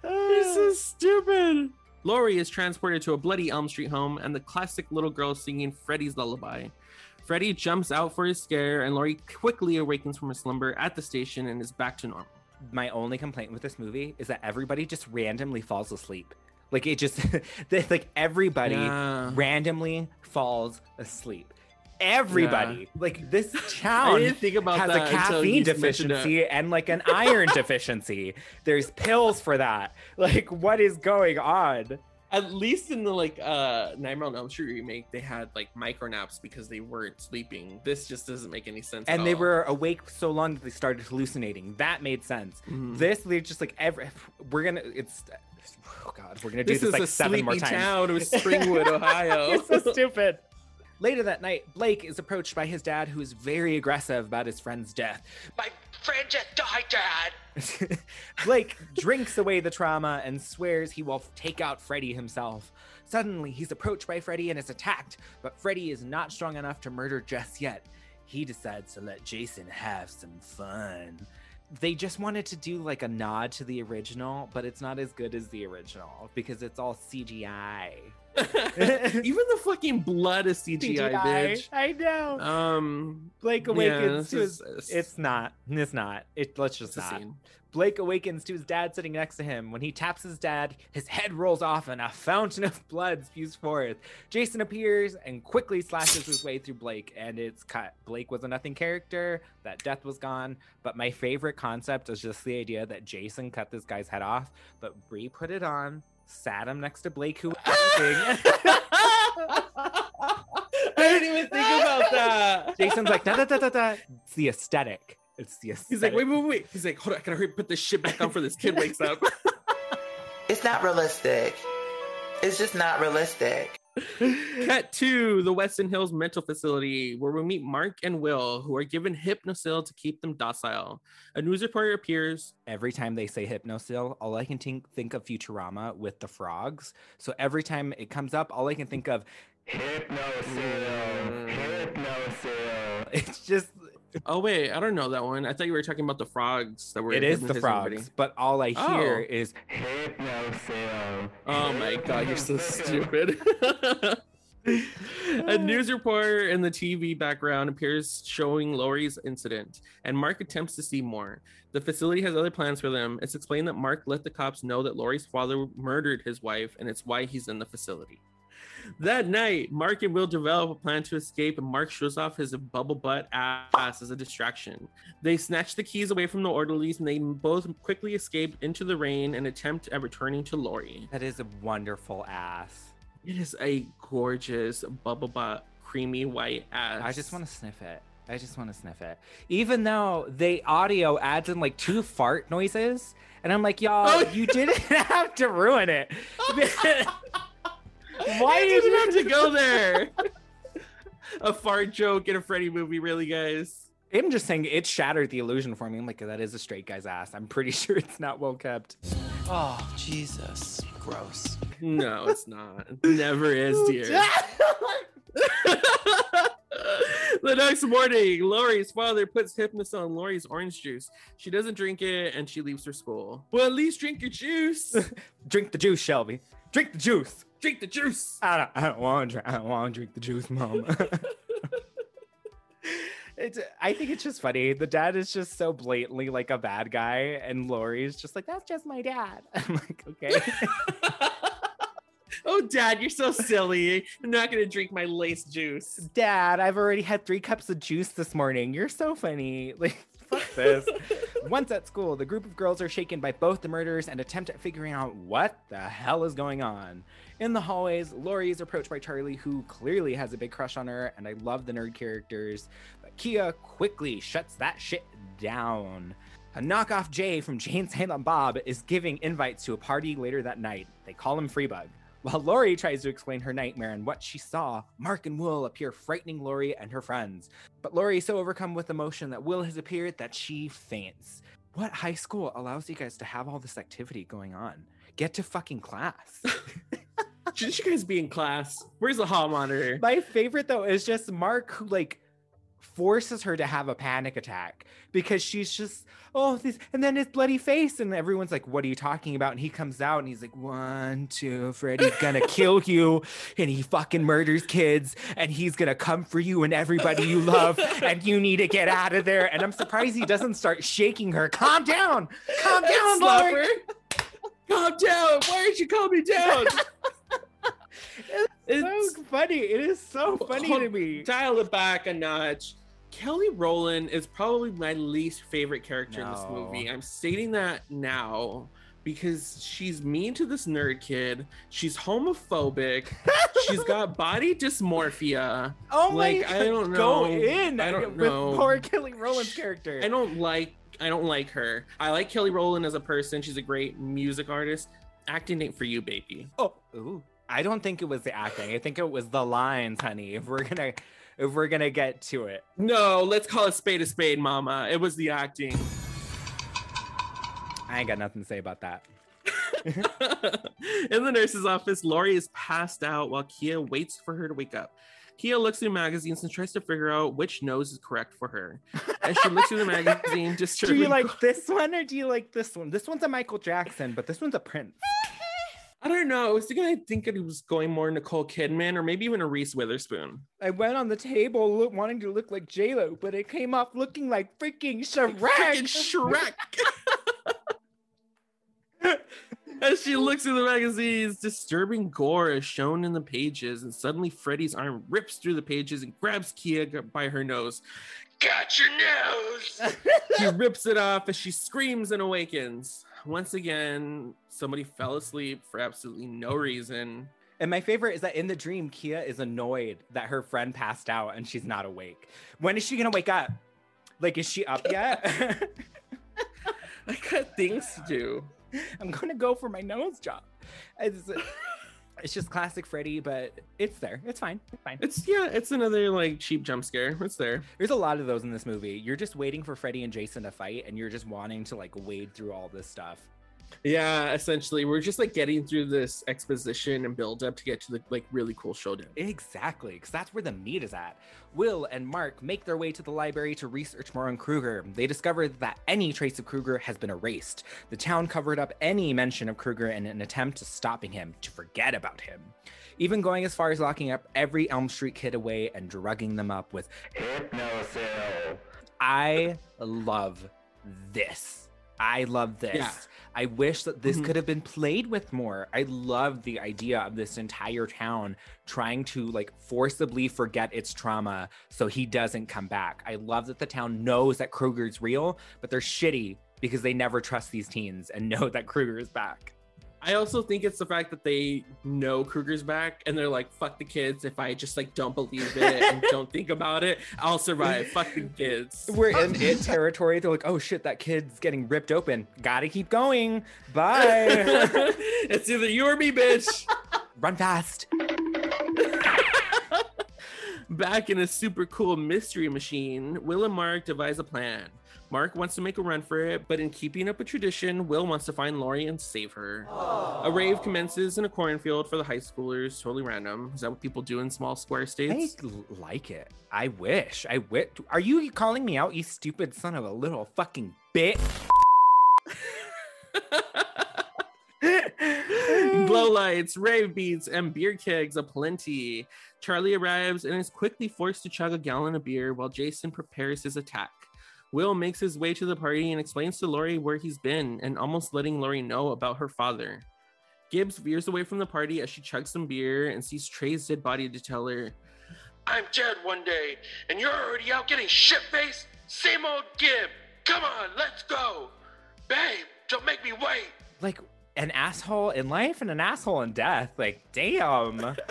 This is stupid. Lori is transported to a bloody Elm Street home and the classic little girl singing Freddy's lullaby. Freddy jumps out for his scare and Lori quickly awakens from her slumber at the station and is back to normal. My only complaint with this movie is that everybody just randomly falls asleep. Like it just, like everybody Yeah. randomly falls asleep. Everybody, like this town, didn't think about has a caffeine you mentioned it. deficiency and like an iron deficiency. There's pills for that. Like, what is going on? At least in the like uh Nightmare on Elm Street remake, they had like micro naps because they weren't sleeping. This just doesn't make any sense. And they all. were awake so long that they started hallucinating. That made sense. Mhm. This, they're just like every. We're gonna. It's. Oh God, we're gonna do This this, is like a seven more sleepy times. town of Springwood, Ohio. it's so stupid. Later that night, Blake is approached by his dad, who is very aggressive about his friend's death. My friend just died, Dad. Blake drinks away the trauma and swears he will take out Freddy himself. Suddenly, he's approached by Freddy and is attacked, but Freddy is not strong enough to murder just yet. He decides to let Jason have some fun. They just wanted to do like a nod to the original, but it's not as good as the original because it's all CGI. Even the fucking blood is CGI, bitch. I know. Um, Blake yeah, awakens this to is- his. It's not. It's not. It. Let's just not. scene. Blake awakens to his dad sitting next to him. When he taps his dad, his head rolls off and a fountain of blood spews forth. Jason appears and quickly slashes his way through Blake, and it's cut. Blake was a nothing character, that death was gone. But my favorite concept is just the idea that Jason cut this guy's head off, but Bree put it on, sat him next to Blake, who was. I didn't even think about that. Jason's like, da da da da da. It's the aesthetic. It's the aesthetic. He's like, wait, wait, wait. He's like, hold on, can I hurry put this shit back on for this kid wakes up. It's not realistic. It's just not realistic. Cut to the Westin Hills mental facility where we meet Mark and Will, who are given Hypnosil to keep them docile. A news reporter appears. Every time they say hypnosil, all I can think think of Futurama with the frogs. So every time it comes up, all I can think of hypnosil, mm. hypnosil. It's just Oh wait, I don't know that one. I thought you were talking about the frogs that were. it is the frogs, everybody. but all I hear Oh. is hypnosil. Oh my god, you're so stupid. A news reporter in the TV background appears showing Lori's incident, and Mark attempts to see more. The facility has other plans for them. It's explained that Mark let the cops know that Lori's father murdered his wife, and it's why he's in the facility. That night, Mark and Will develop a plan to escape, and Mark shows off his bubble butt ass as a distraction. They snatch the keys away from the orderlies, and they both quickly escape into the rain and attempt at returning to Lori. That is a wonderful ass. It is a gorgeous bubble butt, creamy white ass. I just want to sniff it. I just want to sniff it. Even though the audio adds in like two fart noises, and I'm like, y'all, Oh, you didn't have to ruin it. Why did didn't you have to go there? a fart joke in a Freddy movie, really, guys? I'm just saying it shattered the illusion for me. I'm like, that is a straight guy's ass. I'm pretty sure it's not well kept. Oh, Jesus. Gross. No, it's not. It never is, dear. the next morning, Lori's father puts hypnosis on Lori's orange juice. She doesn't drink it and she leaves for school. Well, at least drink your juice. Drink the juice, Shelby. Drink the juice. Drink the juice. I don't, I don't want to drink. I don't want to drink the juice, mom. it's. I think it's just funny. The dad is just so blatantly like a bad guy, and Lori's just like, "That's just my dad." I'm like, okay. Oh, Dad, you're so silly. I'm not going to drink my lace juice. Dad, I've already had three cups of juice this morning. You're so funny. Like, fuck this. Once at school, the group of girls are shaken by both the murders and attempt at figuring out what the hell is going on. In the hallways, Lori is approached by Charlie, who clearly has a big crush on her, and I love the nerd characters. But Kia quickly shuts that shit down. A knockoff Jay from Jay and Silent Bob is giving invites to a party later that night. They call him Freeburg. While Lori tries to explain her nightmare and what she saw, Mark and Will appear frightening Lori and her friends. But Lori is so overcome with emotion that Will has appeared that she faints. What high school allows you guys to have all this activity going on? Get to fucking class. Shouldn't you guys be in class? Where's the hall monitor? My favorite though is just Mark who like forces her to have a panic attack because she's just oh this and then his bloody face and everyone's like what are you talking about and he comes out and he's like one two Freddy's gonna kill you and he fucking murders kids and he's gonna come for you and everybody you love and you need to get out of there and I'm surprised he doesn't start shaking her calm down calm down Slap Calm down. Why aren't you calming down? it's so funny it is so funny Hold- to me Dial it back a notch. Kelly Rowland is probably my least favorite character in this movie. I'm stating that now because she's mean to this nerd kid. She's homophobic. she's got body dysmorphia. Oh like my I don't know. Go in I don't with know. poor Kelly Rowland's character. I don't like I don't like her. I like Kelly Rowland as a person. She's a great music artist. Acting ain't for you, baby. Oh, ooh. I don't think it was the acting. I think it was the lines, honey. If we're gonna if we're gonna get to it. No, let's call a spade a spade, mama. It was the acting. I ain't got nothing to say about that. In the nurse's office, Lori is passed out while Kia waits for her to wake up. Kia looks through magazines and tries to figure out which nose is correct for her. As she looks through the magazine, just Do you like this one or do you like this one? This one's a Michael Jackson, but this one's a Prince. I don't know. I was thinking I think it was going more Nicole Kidman or maybe even a Reese Witherspoon. I went on the table look, wanting to look like J Lo, but it came off looking like freaking Shrek. Freaking Shrek. As she looks through the magazines, disturbing gore is shown in the pages, and suddenly Freddy's arm rips through the pages and grabs Kia by her nose. Got your nose! he rips it off as she screams and awakens. Once again, somebody fell asleep for absolutely no reason. And my favorite is that in the dream, Kia is annoyed that her friend passed out and she's not awake. When is she gonna wake up? Like, is she up yet? I got things to do. I'm gonna go for my nose job. It's, it's just classic Freddy, but it's there. It's fine. It's fine. It's yeah, it's another like cheap jump scare. It's there. There's a lot of those in this movie. You're just waiting for Freddy and Jason to fight, and you're just wanting to like wade through all this stuff. Yeah, essentially, we're just like getting through this exposition and build up to get to the like really cool showdown. Exactly, because that's where the meat is at. Will and Mark make their way to the library to research more on Krueger. They discover that any trace of Krueger has been erased. The town covered up any mention of Krueger in an attempt to stopping him, to forget about him. Even going as far as locking up every Elm Street kid away and drugging them up with hypnosil. I love this. I love this. Yeah. I wish that this Mhm. could have been played with more. I love the idea of this entire town trying to like forcibly forget its trauma so he doesn't come back. I love that the town knows that Krueger's real, but they're shitty because they never trust these teens and know that Krueger is back. I also think it's the fact that they know Krueger's back and they're like, fuck the kids. If I just like don't believe it and don't think about it, I'll survive. Fuck the kids. We're in it territory. They're like, oh shit, that kid's getting ripped open. Gotta keep going. Bye. it's either you or me, bitch. Run fast. Back in a super cool mystery machine, Will and Mark devise a plan. Mark wants to make a run for it, but in keeping up a tradition, Will wants to find Lori and save her. A rave commences in a cornfield for the high schoolers, totally random. Is that what people do in small square states? l- like it. I wish. I wish. Are you calling me out, you stupid son of a little fucking bitch? Glow lights, rave beats, and beer kegs aplenty. Charlie arrives and is quickly forced to chug a gallon of beer while Jason prepares his attack. Will makes his way to the party and explains to Lori where he's been and almost letting Lori know about her father. Gibbs veers away from the party as she chugs some beer and sees Trey's dead body to tell her, I'm dead one day, and you're already out getting shit faced? Same old Gib. Come on, let's go. Babe, don't make me wait. Like an asshole in life and an asshole in death. Like, damn.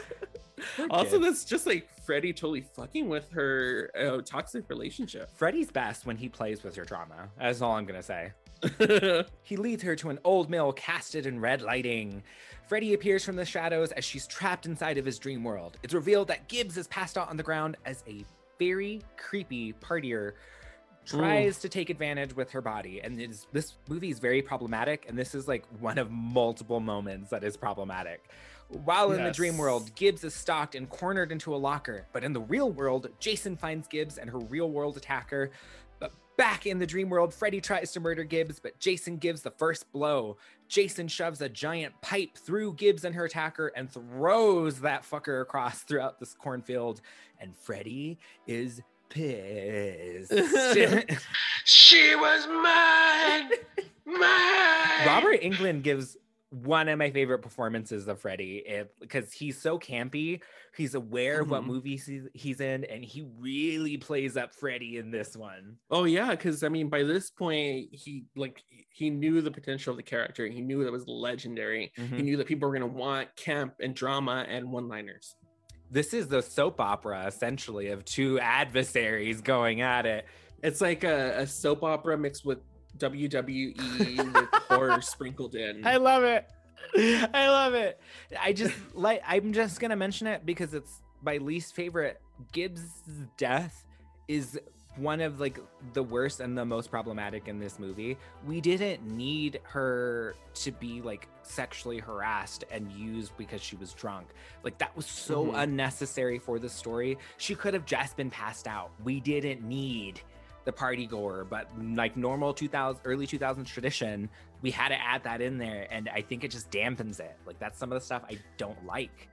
Also, that's just like Freddy totally fucking with her uh, toxic relationship. Freddy's best when he plays with her drama. That's all I'm gonna say. He leads her to an old mill casted in red lighting. Freddy appears from the shadows as she's trapped inside of his dream world. It's revealed that Gibbs is passed out on the ground as a very creepy partier tries to take advantage with her body. And is, this movie is very problematic, and this is like one of multiple moments that is problematic. While in the dream world, Gibbs is stalked and cornered into a locker. But in the real world, Jason finds Gibbs and her real world attacker. But back in the dream world, Freddy tries to murder Gibbs, but Jason gives the first blow. Jason shoves a giant pipe through Gibbs and her attacker and throws that fucker across throughout this cornfield. And Freddy is pissed. She was mine! Mine! Robert Englund gives one of my favorite performances of Freddy because he's so campy. He's aware of what Mhm. movies he's, he's in, and he really plays up Freddy in this one. Oh yeah, because I mean, by this point, he like he knew the potential of the character. He knew that it was legendary. He Mhm. knew that people were gonna want camp and drama and one-liners. This is the soap opera essentially of two adversaries going at it. It's like a, a soap opera mixed with WWE with horror sprinkled in. I love it. I love it. I just like I'm just gonna mention it because it's my least favorite. Gibbs' death is one of like the worst and the most problematic in this movie. We didn't need her to be like sexually harassed and used because she was drunk. Like that was so Mhm. unnecessary for the story. She could have just been passed out. We didn't need the party goer, but like normal 2000 early 2000s tradition, we had to add that in there, and I think it just dampens it. Like that's some of the stuff I don't like.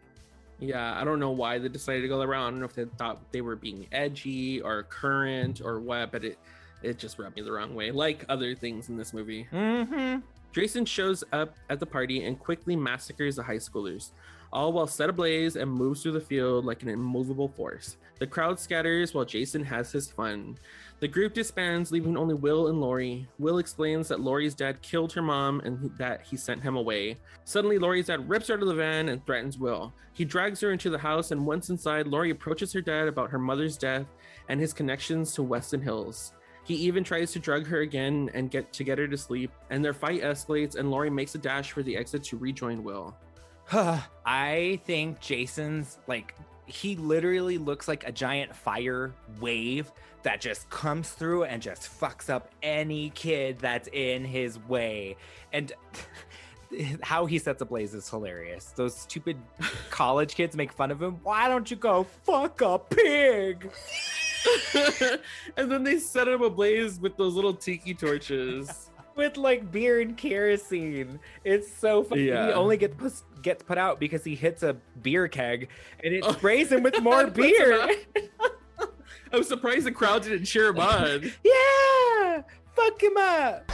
Yeah, I don't know why they decided to go that route. I don't know if they thought they were being edgy or current or what, but it it just rubbed me the wrong way, like other things in this movie. Mm-hmm. Jason shows up at the party and quickly massacres the high schoolers, all while set ablaze and moves through the field like an immovable force. The crowd scatters while Jason has his fun. The group disbands, leaving only Will and Lori. Will explains that Lori's dad killed her mom and that he sent him away. Suddenly, Lori's dad rips her out of the van and threatens Will. He drags her into the house, and once inside, Lori approaches her dad about her mother's death and his connections to Westin Hills. He even tries to drug her again and get to get her to sleep, and their fight escalates, and Lori makes a dash for the exit to rejoin Will. I think Jason's like he literally looks like a giant fire wave that just comes through and just fucks up any kid that's in his way. And how he sets ablaze is hilarious. Those stupid college kids make fun of him. Why don't you go fuck a pig? and then they set him ablaze with those little tiki torches. with like beer and kerosene. It's so funny. Yeah. He only gets put, gets put out because he hits a beer keg and it oh. sprays him with more beer. Out. I was surprised the crowd didn't cheer him on. yeah, fuck him up.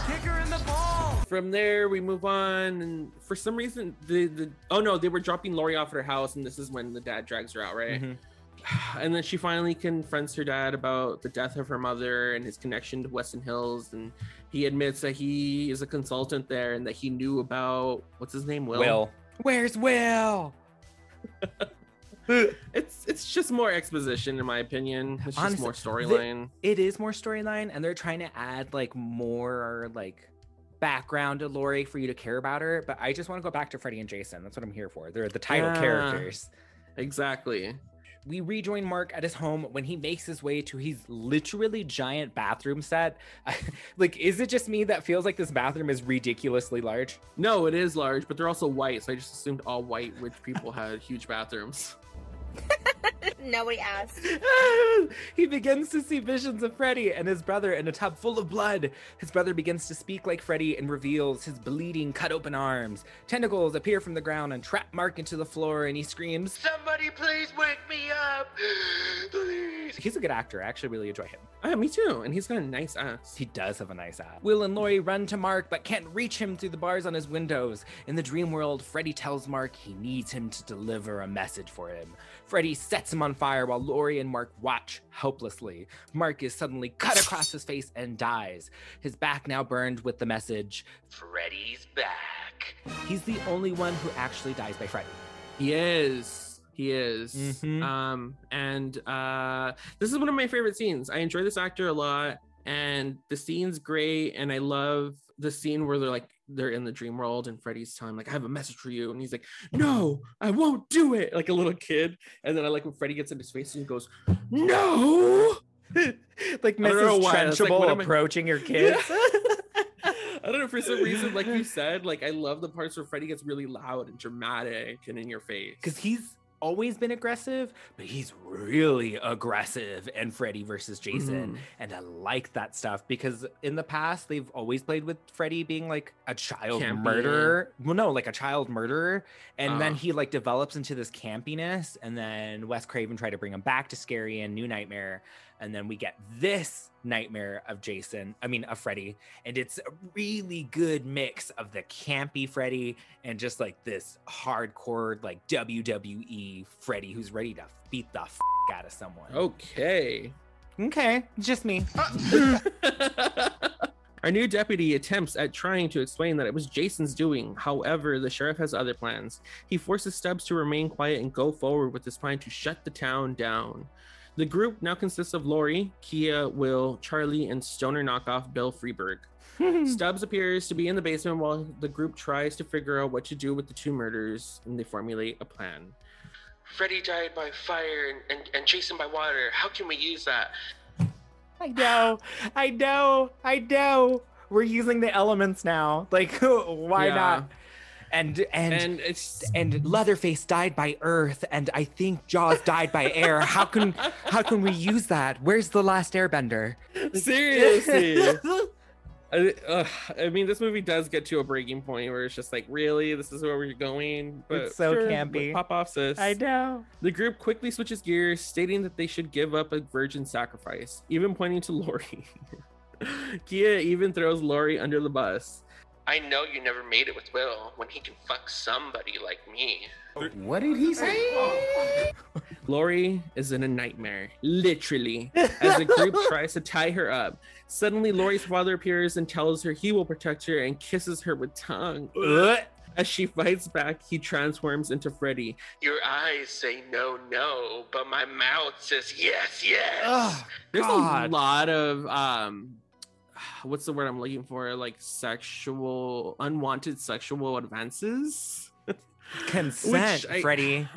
From there, we move on, and for some reason, the the oh no, they were dropping Lori off at her house, and this is when the dad drags her out, right? Mhm. And then she finally confronts her dad about the death of her mother and his connection to Westin Hills, and he admits that he is a consultant there and that he knew about what's his name, Will. Will. Where's Will? It's it's just more exposition, in my opinion. It's just more storyline. It is more storyline, and they're trying to add like more like background to Lori for you to care about her. But I just want to go back to Freddy and Jason. That's what I'm here for. They're the title Yeah. characters. Exactly. We rejoin Mark at his home when he makes his way to his literally giant bathroom set. like, is it just me that feels like this bathroom is ridiculously large? No, it is large, but they're also white, so I just assumed all white rich people had huge bathrooms. Nobody asked. he begins to see visions of Freddy and his brother in a tub full of blood. His brother begins to speak like Freddy and reveals his bleeding, cut open arms. Tentacles appear from the ground and trap Mark into the floor, and he screams, Somebody please wake me up! Please! He's a good actor. I actually really enjoy him. Yeah, me too. And he's got a nice ass. He does have a nice ass. Will and Lori run to Mark but can't reach him through the bars on his windows. In the dream world, Freddy tells Mark he needs him to deliver a message for him. Freddy sets him on fire while Lori and Mark watch helplessly. Mark is suddenly cut across his face and dies. His back now burned with the message Freddy's back. He's the only one who actually dies by Freddy. He is. He is. Mhm. Um, and uh, this is one of my favorite scenes. I enjoy this actor a lot, and the scene's great. And I love the scene where they're like they're in the dream world, and Freddy's telling like, "I have a message for you," and he's like, "No, I won't do it," like a little kid. And then I like when Freddy gets in his face and he goes, "No." like Mrs. like, Trunchbull I- approaching your kids. I don't know for some reason, like you said, like I love the parts where Freddy gets really loud and dramatic and in your face. because he's always been aggressive, but he's really aggressive in Freddy versus Jason. Mhm. And I like that stuff because in the past, they've always played with Freddy being like a child Campy. murderer. Well, no, like a child murderer. And then Ah. he like develops into this campiness. And then Wes Craven tried to bring him back to Scary and New Nightmare. And then we get this nightmare of Jason, I mean, of Freddy. And it's a really good mix of the campy Freddy and just like this hardcore, like WWE Freddy who's ready to beat the f out of someone. Okay. Okay, just me. Uh. Our new deputy attempts at trying to explain that it was Jason's doing. However, the sheriff has other plans. He forces Stubbs to remain quiet and go forward with his plan to shut the town down. The group now consists of Lori, Kia, Will, Charlie, and stoner knockoff Bill Freeburg. Stubbs appears to be in the basement while the group tries to figure out what to do with the two murders and they formulate a plan. Freddy died by fire and, and, and Jason by water. How can we use that? I know, I know, I know. We're using the elements now. Like, why Yeah. not? And and And it's and Leatherface died by earth, and I think Jaws died by air. How can how can we use that? Where's the last Airbender? seriously. I, ugh, I mean, this movie does get to a breaking point where it's just like, really, this is where we're going. But It's so sure, campy. Pop off, sis. I know. The group quickly switches gears, stating that they should give up a virgin sacrifice, even pointing to Lori. Kia even throws Lori under the bus. I know you never made it with Will when he can fuck somebody like me. What did he say? Lori is in a nightmare, literally, as the group tries to tie her up. Suddenly, Lori's father appears and tells her he will protect her and kisses her with tongue. As she fights back, he transforms into Freddy. Your eyes say no, no, but my mouth says yes, yes. Ugh, There's God. a lot of um what's the word I'm looking for? Like sexual unwanted sexual advances. Consent, I- Freddy.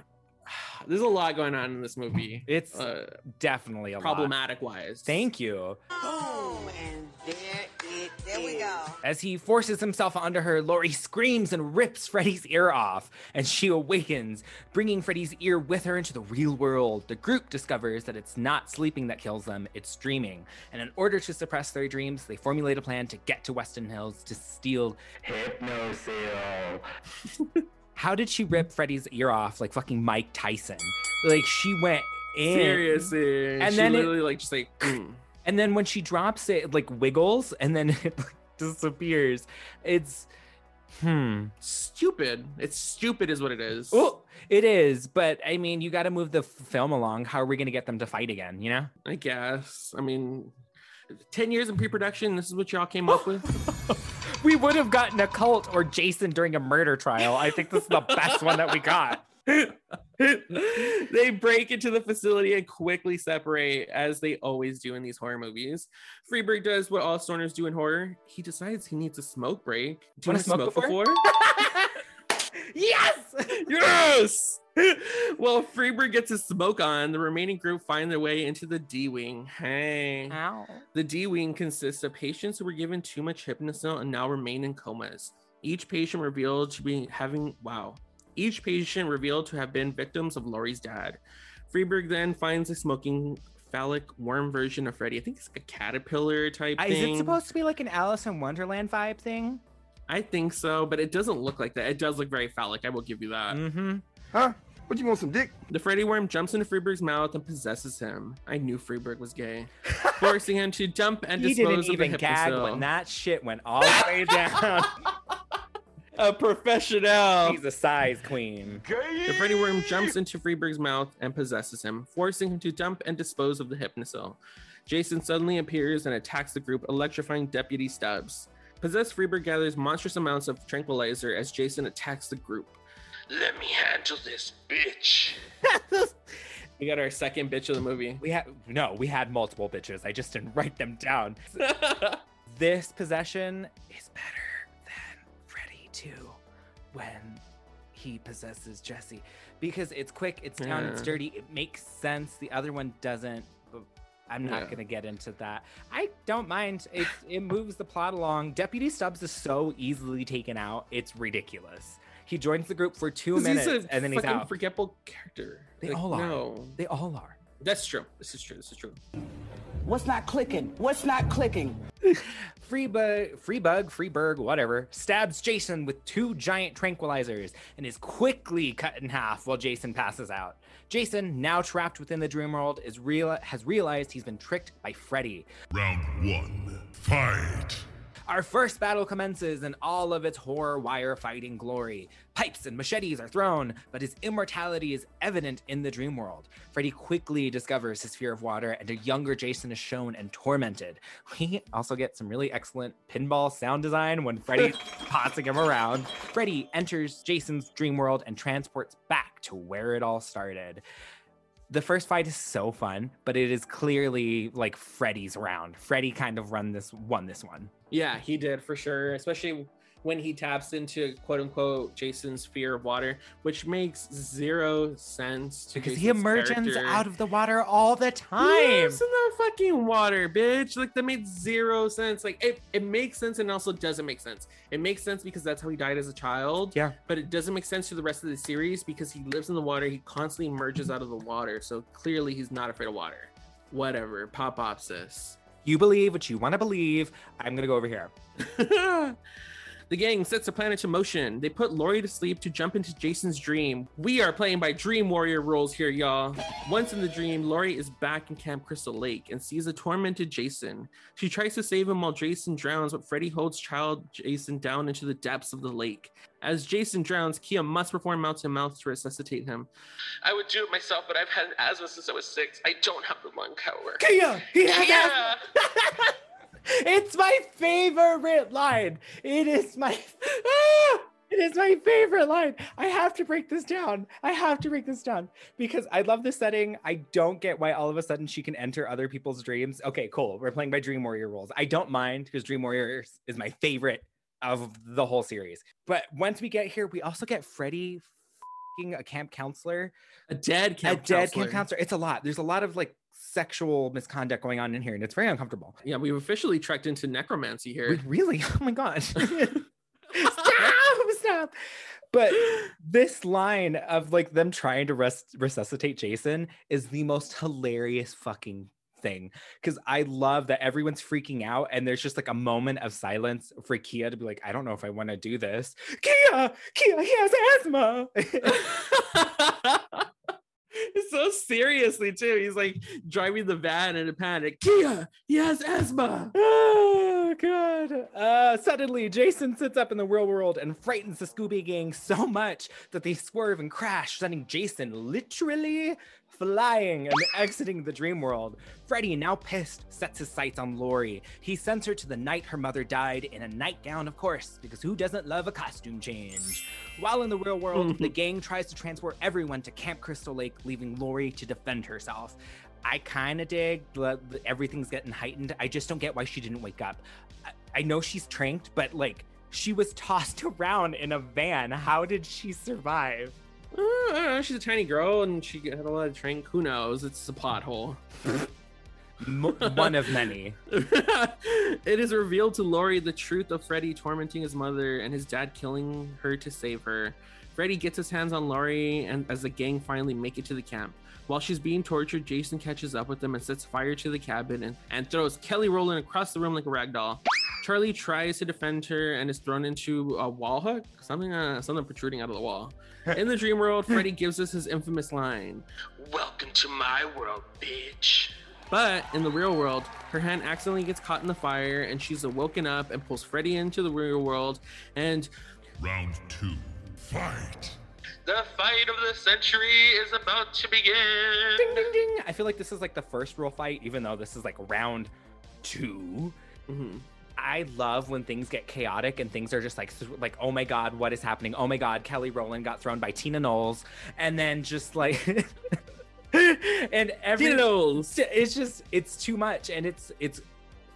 There's a lot going on in this movie. It's uh, definitely a lot. problematic wise. Thank you. Boom, and there it There we go. As he forces himself onto her, Lori screams and rips Freddy's ear off, and she awakens, bringing Freddy's ear with her into the real world. The group discovers that it's not sleeping that kills them, it's dreaming. And in order to suppress their dreams, they formulate a plan to get to Westin Hills to steal Hypnosil. How did she rip Freddy's ear off like fucking Mike Tyson? Like she went in. Seriously. And she then it- literally like just like mm. And then when she drops it, it like wiggles and then it like, disappears. It's hmm. stupid. It's stupid is what it is. Oh, it is, but I mean, you got to move the film along. How are we going to get them to fight again? You know? I guess. I mean 10 years in pre-production, this is what y'all came up with. We would have gotten a cult or Jason during a murder trial. I think this is the best one that we got. they break into the facility and quickly separate as they always do in these horror movies. Freeburg does what all stoners do in horror. He decides he needs a smoke break. Do you want to smoke, smoke before? yes! yes! well, Freeburg gets his smoke on. The remaining group find their way into the D Wing. Hey. Ow. The D Wing consists of patients who were given too much Hypnocil and now remain in comas. Each patient revealed to be having, wow, each patient revealed to have been victims of Lori's dad. Freeburg then finds a smoking phallic worm version of Freddy. I think it's like a caterpillar type Uh, Is thing. it supposed to be like an Alice in Wonderland vibe thing? I think so, but it doesn't look like that. It does look very phallic. I will give you that. Mm-hmm. Huh? What you want some dick? The Freddy worm jumps into Freeburg's mouth and possesses him. I knew Freeburg was gay, forcing him to dump and He dispose didn't of the even gag Hypnocil. when that shit went all the way down. a professional. She's a size queen. The Freddy worm jumps into Freeburg's mouth and possesses him, forcing him to dump and dispose of the Hypnocil. Jason suddenly appears and attacks the group, electrifying Deputy Stubbs. Possessed Freeburg gathers monstrous amounts of tranquilizer as Jason attacks the group. Let me handle this bitch. We got our second bitch of the movie. We had no, we had multiple bitches. I just didn't write them down. this possession is better than Freddy 2 when he possesses Jesse because it's quick, it's down, it's dirty, it makes sense. The other one doesn't. But I'm not Yeah. gonna get into that. I don't mind. It it moves the plot along. Deputy Stubbs is so easily taken out. It's ridiculous. He joins the group for two minutes he's a and then he's fucking out. forgettable character. They Like, all are. No, They all are. that's true. This is true. This is true. What's not clicking? What's not clicking? Freebug, Freebug, Freeburg, whatever, stabs Jason with two giant tranquilizers and is quickly cut in half while Jason passes out. Jason, now trapped within the dream world, is real has realized he's been tricked by Freddy. Round one, fight. Our first battle commences in all of its horror wire fighting glory. Pipes and machetes are thrown, but his immortality is evident in the dream world. Freddy quickly discovers his fear of water, and a younger Jason is shown and tormented. We also get some really excellent pinball sound design when Freddy's tossing him around. Freddy enters Jason's dream world and transports back to where it all started. The first fight is so fun, but it is clearly like Freddy's round. Freddy kind of run this won this one. Yeah, he did for sure. Especially when he taps into quote unquote Jason's fear of water, which makes zero sense to Because he emerges character. out of the water all the time. Yes, in the fucking water, bitch. Like that made zero sense. Like it, it makes sense and also doesn't make sense. It makes sense because that's how he died as a child. Yeah. But it doesn't make sense to the rest of the series because he lives in the water. He constantly emerges out of the water. So clearly he's not afraid of water. Whatever. Pop pop sis. You believe what you want to believe. I'm gonna go over here. The gang sets the plan into motion. They put Lori to sleep to jump into Jason's dream. We are playing by Dream Warrior rules here, y'all. Once in the dream, Lori is back in Camp Crystal Lake and sees a tormented Jason. She tries to save him while Jason drowns, but Freddy holds child Jason down into the depths of the lake. As Jason drowns, Kia must perform mouth to mouth to resuscitate him. I would do it myself, but I've had asthma since I was six. I don't have the lung power. Kia! He has Kia! asthma! It's my favorite line. It is my Ah! it is my favorite line. I have to break this down. I have to break this down because I love this setting. I don't get why all of a sudden she can enter other people's dreams. Okay, cool. We're playing by Dream Warrior rules. I don't mind because Dream Warriors is my favorite of the whole series. But once we get here, we also get Freddy a camp counselor, A dead camp a dead counselor. camp counselor. It's a lot. There's a lot of like sexual misconduct going on in here, and it's very uncomfortable. Yeah, we've officially trekked into necromancy We here. really? Oh my god. stop, stop. But this line of like them trying to res- resuscitate Jason is the most hilarious fucking thing because I love that everyone's freaking out and there's just like a moment of silence for Kia to be like, I don't know if I want to do this. Kia, Kia, he has asthma. so seriously too. He's like driving the van in a panic. Kia, he has asthma. god. Uh suddenly Jason sits up in the real world and frightens the Scooby gang so much that they swerve and crash, sending Jason literally flying and exiting the dream world. Freddy, now pissed, sets his sights on Lori. He sends her to the night her mother died in a nightgown, of course, because who doesn't love a costume change? While in the real world, the gang tries to transport everyone to Camp Crystal Lake, leaving Lori to defend herself. I kind of dig everything's getting heightened. I just don't get why she didn't wake up. I, I know she's tranked, but like she was tossed around in a van. How did she survive? Uh, I don't know. She's a tiny girl and she had a lot of drink. Who knows? It's a plot hole. One of many. it is revealed to Lori the truth of Freddy tormenting his mother and his dad killing her to save her. Freddy gets his hands on Lori and as the gang finally make it to the camp. While she's being tortured, Jason catches up with them and sets fire to the cabin and, and throws Kelly Rowland across the room like a rag doll. Charlie tries to defend her and is thrown into a wall hook, something uh, something protruding out of the wall. In the dream world, Freddy gives us his infamous line. Welcome to my world, bitch. But in the real world, her hand accidentally gets caught in the fire and she's awoken up and pulls Freddy into the real world. And Round two, fight. The fight of the century is about to begin. Ding ding ding. I feel like this is like the first real fight, even though this is like round 2 mhm. I love when things get chaotic and things are just like like oh my god, what is happening? Oh my god, Kelly Rowland got thrown by Tina Knowles, and then just like and every Tina Knowles. it's just it's too much and it's it's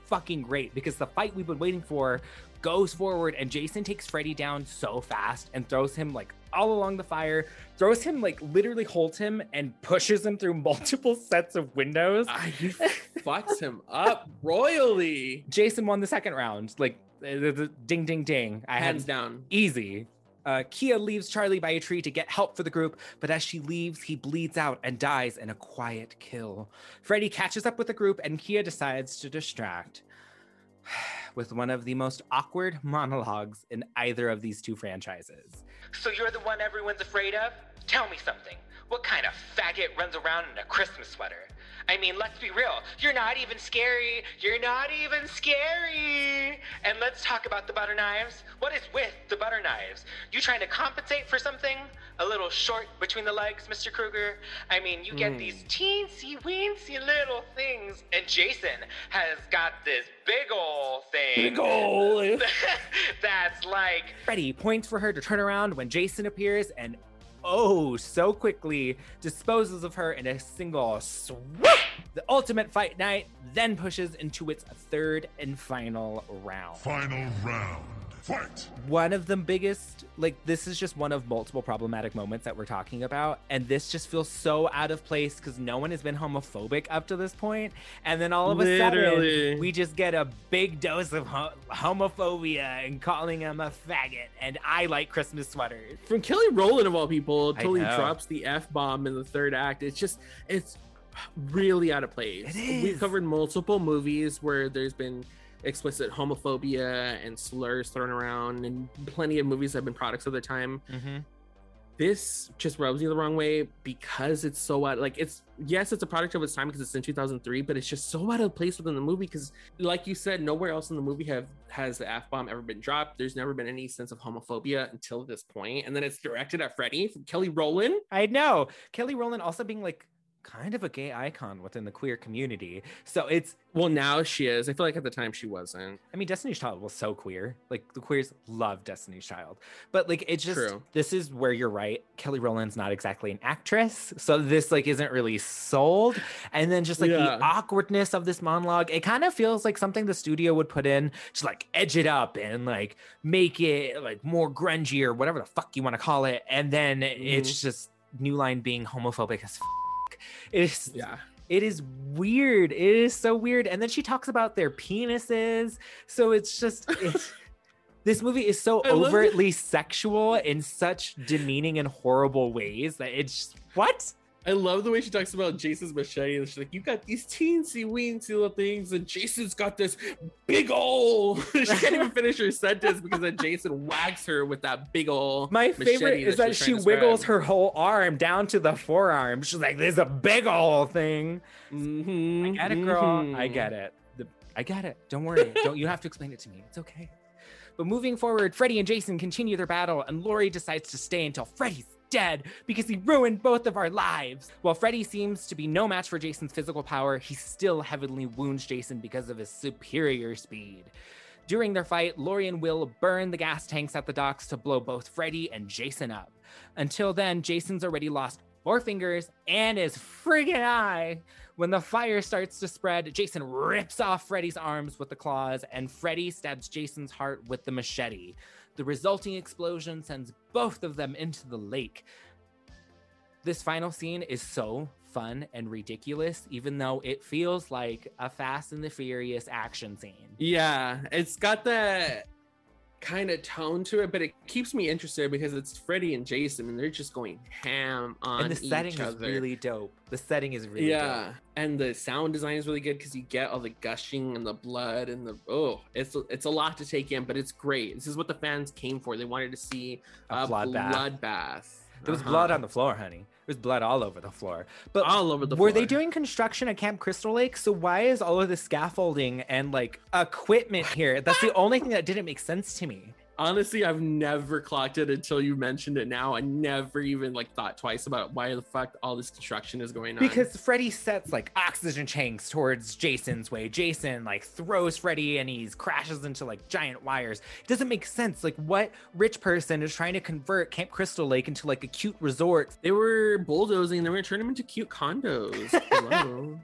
fucking great because the fight we've been waiting for goes forward and Jason takes Freddy down so fast and throws him like all along the fire, throws him like literally holds him and pushes him through multiple sets of windows. Ah, he fucks him up royally. Jason won the second round. Like uh, ding ding ding. I Hands had down. easy. Uh, Kia leaves Charlie by a tree to get help for the group, but as she leaves, he bleeds out and dies in a quiet kill. Freddy catches up with the group, and Kia decides to distract with one of the most awkward monologues in either of these two franchises. So you're the one everyone's afraid of? Tell me something. What kind of faggot runs around in a Christmas sweater? I mean, let's be real. You're not even scary. You're not even scary. And let's talk about the butter knives. What is with the butter knives? You trying to compensate for something? A little short between the legs, Mr. Krueger? I mean, you get Mm. these teensy weensy little things, and Jason has got this big ol' thing. Big ol'. That's like Freddy points for her to turn around when Jason appears and oh, so quickly disposes of her in a single swoop. The ultimate fight night then pushes into its third and final round. Final round, Fight. one of the biggest like this is just one of multiple problematic moments that we're talking about and this just feels so out of place because no one has been homophobic up to this point and then all of a Literally. sudden we just get a big dose of ho- homophobia and calling him a faggot and i like christmas sweaters From Kelly Rowland of all people, totally drops the f bomb in the third act. It's just it's really out of place. It We've covered multiple movies where there's been explicit homophobia and slurs thrown around, and plenty of movies have been products of the time. mm-hmm. this just rubs me the wrong way because it's so out like it's yes it's a product of its time because it's in 2003 but it's just so out of place within the movie because like you said nowhere else in the movie have has the f-bomb ever been dropped there's never been any sense of homophobia until this point and then it's directed at Freddy from Kelly Rowland I know. Kelly Rowland also being like kind of a gay icon within the queer community. So it's well now she is I feel like at the time she wasn't I mean Destiny's Child was so queer. Like the queers love Destiny's Child. But like it's just True. this is where you're right. Kelly Rowland's not exactly an actress. So this like isn't really sold. And then just like Yeah. the awkwardness of this monologue, it kind of feels like something the studio would put in to like edge it up and like make it like more grungy or whatever the fuck you want to call it. And then mm-hmm. it's just New Line being homophobic as f- it's yeah it is weird. It is so weird. And then she talks about their penises. So it's just it's, this movie is so I overtly sexual in such demeaning and horrible ways that it's just, what? I love the way she talks about Jason's machete. And she's like, "You got these teensy weensy little things, and Jason's got this big ol." she can't even finish her sentence because then Jason whacks her with that big ol. My favorite is that she's she wiggles her whole arm down to the forearm. She's like, "There's a big old thing." Mhm, I get it, girl. I mhm. get it. The- I get it. Don't worry. Don't you have to explain it to me. It's okay. But moving forward, Freddy and Jason continue their battle, and Lori decides to stay until Freddy's dead because he ruined both of our lives. While Freddy seems to be no match for Jason's physical power, he still heavily wounds Jason because of his superior speed. During their fight, Lori and Will burn the gas tanks at the docks to blow both Freddy and Jason up. Until then, Jason's already lost four fingers and his friggin' eye. When the fire starts to spread, Jason rips off Freddy's arms with the claws, and Freddy stabs Jason's heart with the machete. The resulting explosion sends both of them into the lake. This final scene is so fun and ridiculous, even though it feels like a Fast and the Furious action scene. Yeah, it's got that kind of tone to it, but it keeps me interested because it's Freddy and Jason, and they're just going ham on and the setting each is other. really dope. The setting is really yeah, dope. and the sound design is really good because you get all the gushing and the blood and the oh, it's it's a lot to take in, but it's great. This is what the fans came for. They wanted to see A a, bloodbath. bloodbath. There was Uh-huh. blood on the floor, honey. There was blood all over the floor. But All over the were they doing construction at Camp Crystal Lake? So why is all of the scaffolding and like equipment here? That's the only thing that didn't make sense to me. Honestly, I've never clocked it until you mentioned it now. I never even like thought twice about why the fuck all this construction is going on. Because Freddy sets like oxygen tanks towards Jason's way. Jason like throws Freddy and he crashes into like giant wires. It doesn't make sense. Like, what rich person is trying to convert Camp Crystal Lake into like a cute resort? they were bulldozing. They were turning them into cute condos.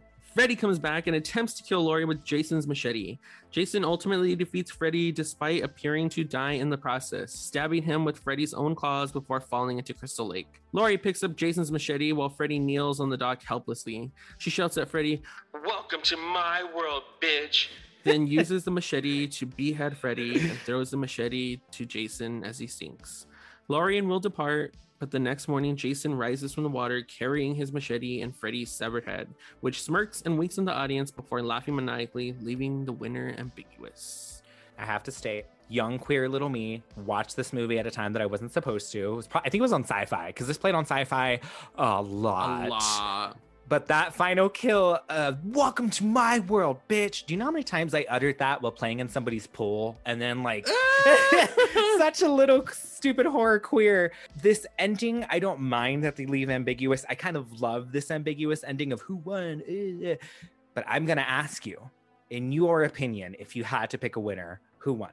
Freddy comes back and attempts to kill Lori with Jason's machete. Jason ultimately defeats Freddy despite appearing to die in the process, stabbing him with Freddy's own claws before falling into Crystal Lake. Lori picks up Jason's machete while Freddy kneels on the dock helplessly. She shouts at Freddy, Welcome to my world, bitch. then uses the machete to behead Freddy and throws the machete to Jason as he sinks. Lori and Will depart, but the next morning, Jason rises from the water carrying his machete and Freddy's severed head, which smirks and winks in the audience before laughing maniacally, leaving the winner ambiguous. I have to state, young queer little me watched this movie at a time that I wasn't supposed to. It was pro- I think it was on Sci-Fi because this played on Sci-Fi a lot. A lot. But that final kill, uh, welcome to my world, bitch. Do you know how many times I uttered that while playing in somebody's pool? And then, like, such a little stupid horror queer. This ending, I don't mind that they leave ambiguous. I kind of love this ambiguous ending of who won. eh, eh. But I'm going to ask you, in your opinion, if you had to pick a winner, who won?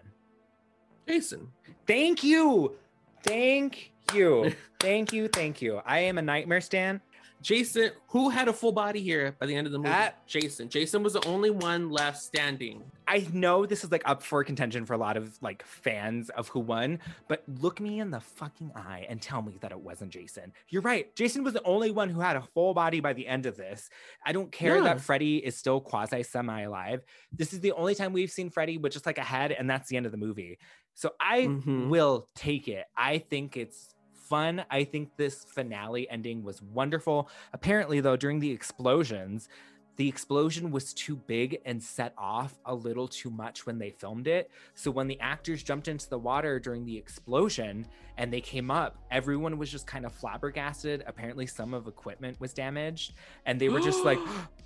Jason. Thank you. Thank you. thank you. Thank you. I am a nightmare stan. Jason, who had a full body here by the end of the movie? Ah. Jason. Jason was the only one left standing. I know this is like up for contention for a lot of like fans of who won, but look me in the fucking eye and tell me that it wasn't Jason. You're right. Jason was the only one who had a full body by the end of this. I don't care Yeah. that Freddy is still quasi semi alive. This is the only time we've seen Freddy with just like a head, and that's the end of the movie. So I Mhm. will take it. I think it's fun. I think this finale ending was wonderful. Apparently, though, during the explosions, the explosion was too big and set off a little too much when they filmed it. So when the actors jumped into the water during the explosion and they came up, everyone was just kind of flabbergasted. Apparently, some of equipment was damaged, and they were just like,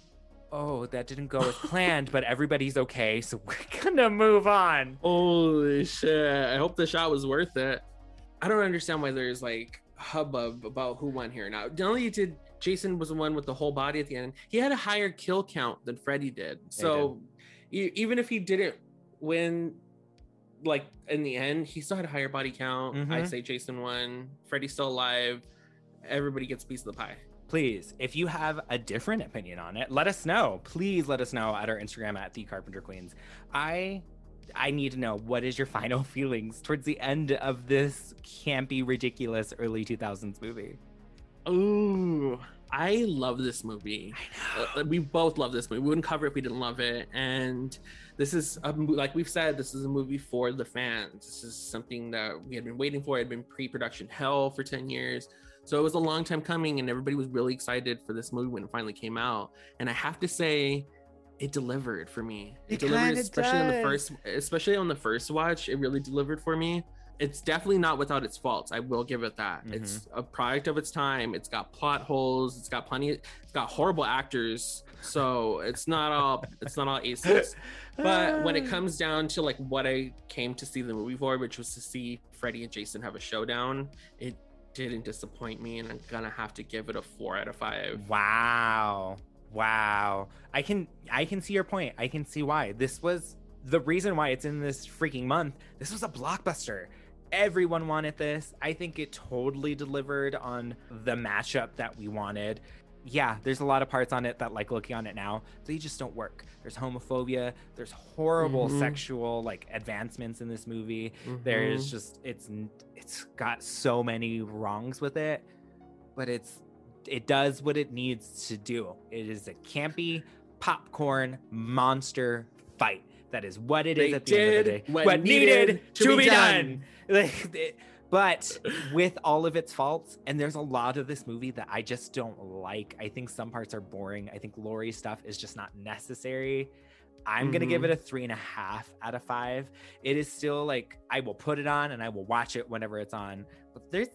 "Oh, that didn't go as planned, but everybody's okay, so we're gonna move on." Holy shit. I hope the shot was worth it. I don't understand why there's like hubbub about who won here. Now, not only did Jason was the one with the whole body at the end, he had a higher kill count than Freddy did. So e- even if he didn't win, like in the end, he still had a higher body count. I Mhm. say Jason won. Freddy's still alive. Everybody gets a piece of the pie. please if you have a different opinion on it let us know please let us know at our instagram at the carpenter queens i i need to know what is your final feelings towards the end of this campy ridiculous early 2000s movie Ooh, I love this movie. Uh, we both love this movie. We wouldn't cover it if we didn't love it. And this is a, like we've said, this is a movie for the fans. This is something that we had been waiting for. It had been pre-production hell for ten years, so it was a long time coming, and everybody was really excited for this movie when it finally came out. And I have to say. It delivered for me. It, It delivered, kinda especially on the first, especially on the first watch. It really delivered for me it's definitely not without its faults. I will give it that. It's mm-hmm. a product of its time. It's got plot holes. It's got plenty. It's got horrible actors. So it's not all. It's not all aces. But when it ah. comes down to like what I came to see the movie for, which was to see Freddy and Jason have a showdown, it didn't disappoint me, and I'm gonna have to give it a four out of five. wow wow. I can i can see your point. I can see why. This was the reason why it's in this freaking month. This was a blockbuster. Everyone wanted this. I think it totally delivered on the matchup that we wanted. Yeah there's a lot of parts on it that like looking on it now they just don't work. There's homophobia. There's horrible Mhm. sexual like advancements in this movie. There's Mhm. just it's it's got so many wrongs with it but it's it does what it needs to do. It is a campy popcorn monster fight. That is what it is They at the end of the day. what needed to be done. Like, it- but with all of its faults, and there's a lot of this movie that I just don't like. I think some parts are boring. I think Lori's stuff is just not necessary. I'm gonna give Mhm. it a three and a half out of five. It is still like I will put it on and I will watch it whenever it's on. But there's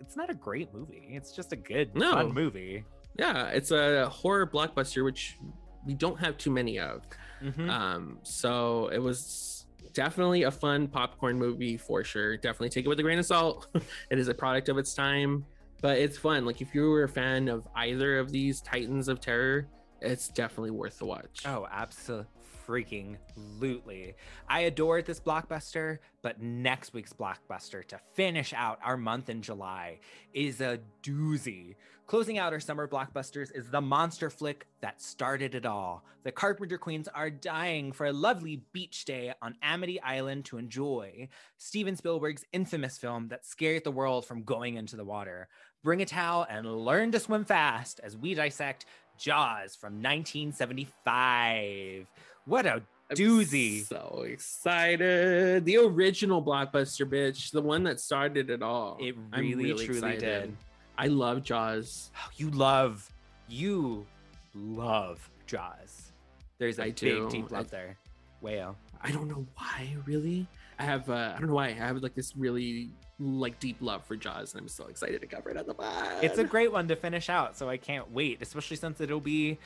it's not a great movie. It's just a good No. fun movie. Yeah, it's a horror blockbuster, which we don't have too many of. Mhm. Um, so it was definitely a fun popcorn movie for sure. Definitely take it with a grain of salt. it is a product of its time, but it's fun. Like if you were a fan of either of these Titans of Terror, it's definitely worth the watch. Oh, absolutely freaking lootly. I adored this blockbuster, but next week's blockbuster to finish out our month in July is a doozy. Closing out our summer blockbusters is the monster flick that started it all. The Carpenter Queens are dying for a lovely beach day on Amity Island to enjoy Steven Spielberg's infamous film that scared the world from going into the water. Bring a towel and learn to swim fast as we dissect Jaws from 1975. What a doozy. So excited. The original blockbuster, bitch. The one that started it all. It I'm really, truly did. I love Jaws. You love, you love Jaws. There's a I big, do. deep love I- there. Wayo. I don't know why, really. I have uh, I don't know why. I have like this really like deep love for Jaws, and I'm so excited to cover it on the pod. It's a great one to finish out, so I can't wait, especially since it'll be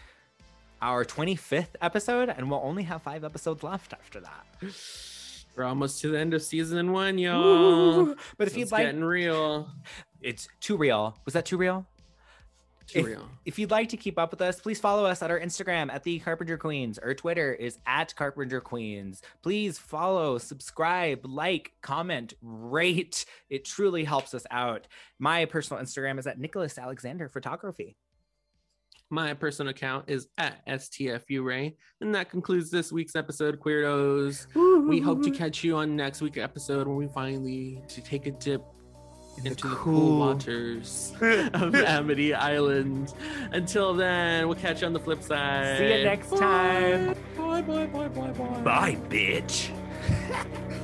our 25th episode, and we'll only have five episodes left after that. We're almost to the end of season one, y'all. Woo! But if So you'd it's like- getting real, It's too real. Was that too real? too if, real. If you'd like to keep up with us, please follow us at our Instagram at the Carpenter Queens. Our Twitter is at Carpenter Queens. Please follow, subscribe, like, comment, rate. It truly helps us out. My personal Instagram is at Nicholas Alexander Photography. My personal account is at STFURay. And that concludes this week's episode, Queerdos. We hope to catch you on next week's episode when we finally to take a dip into the cool cool- waters of Amity Island. Until then, we'll catch you on the flip side. See you next time. Bye, bye, bye, bye, bye. Bye, bitch.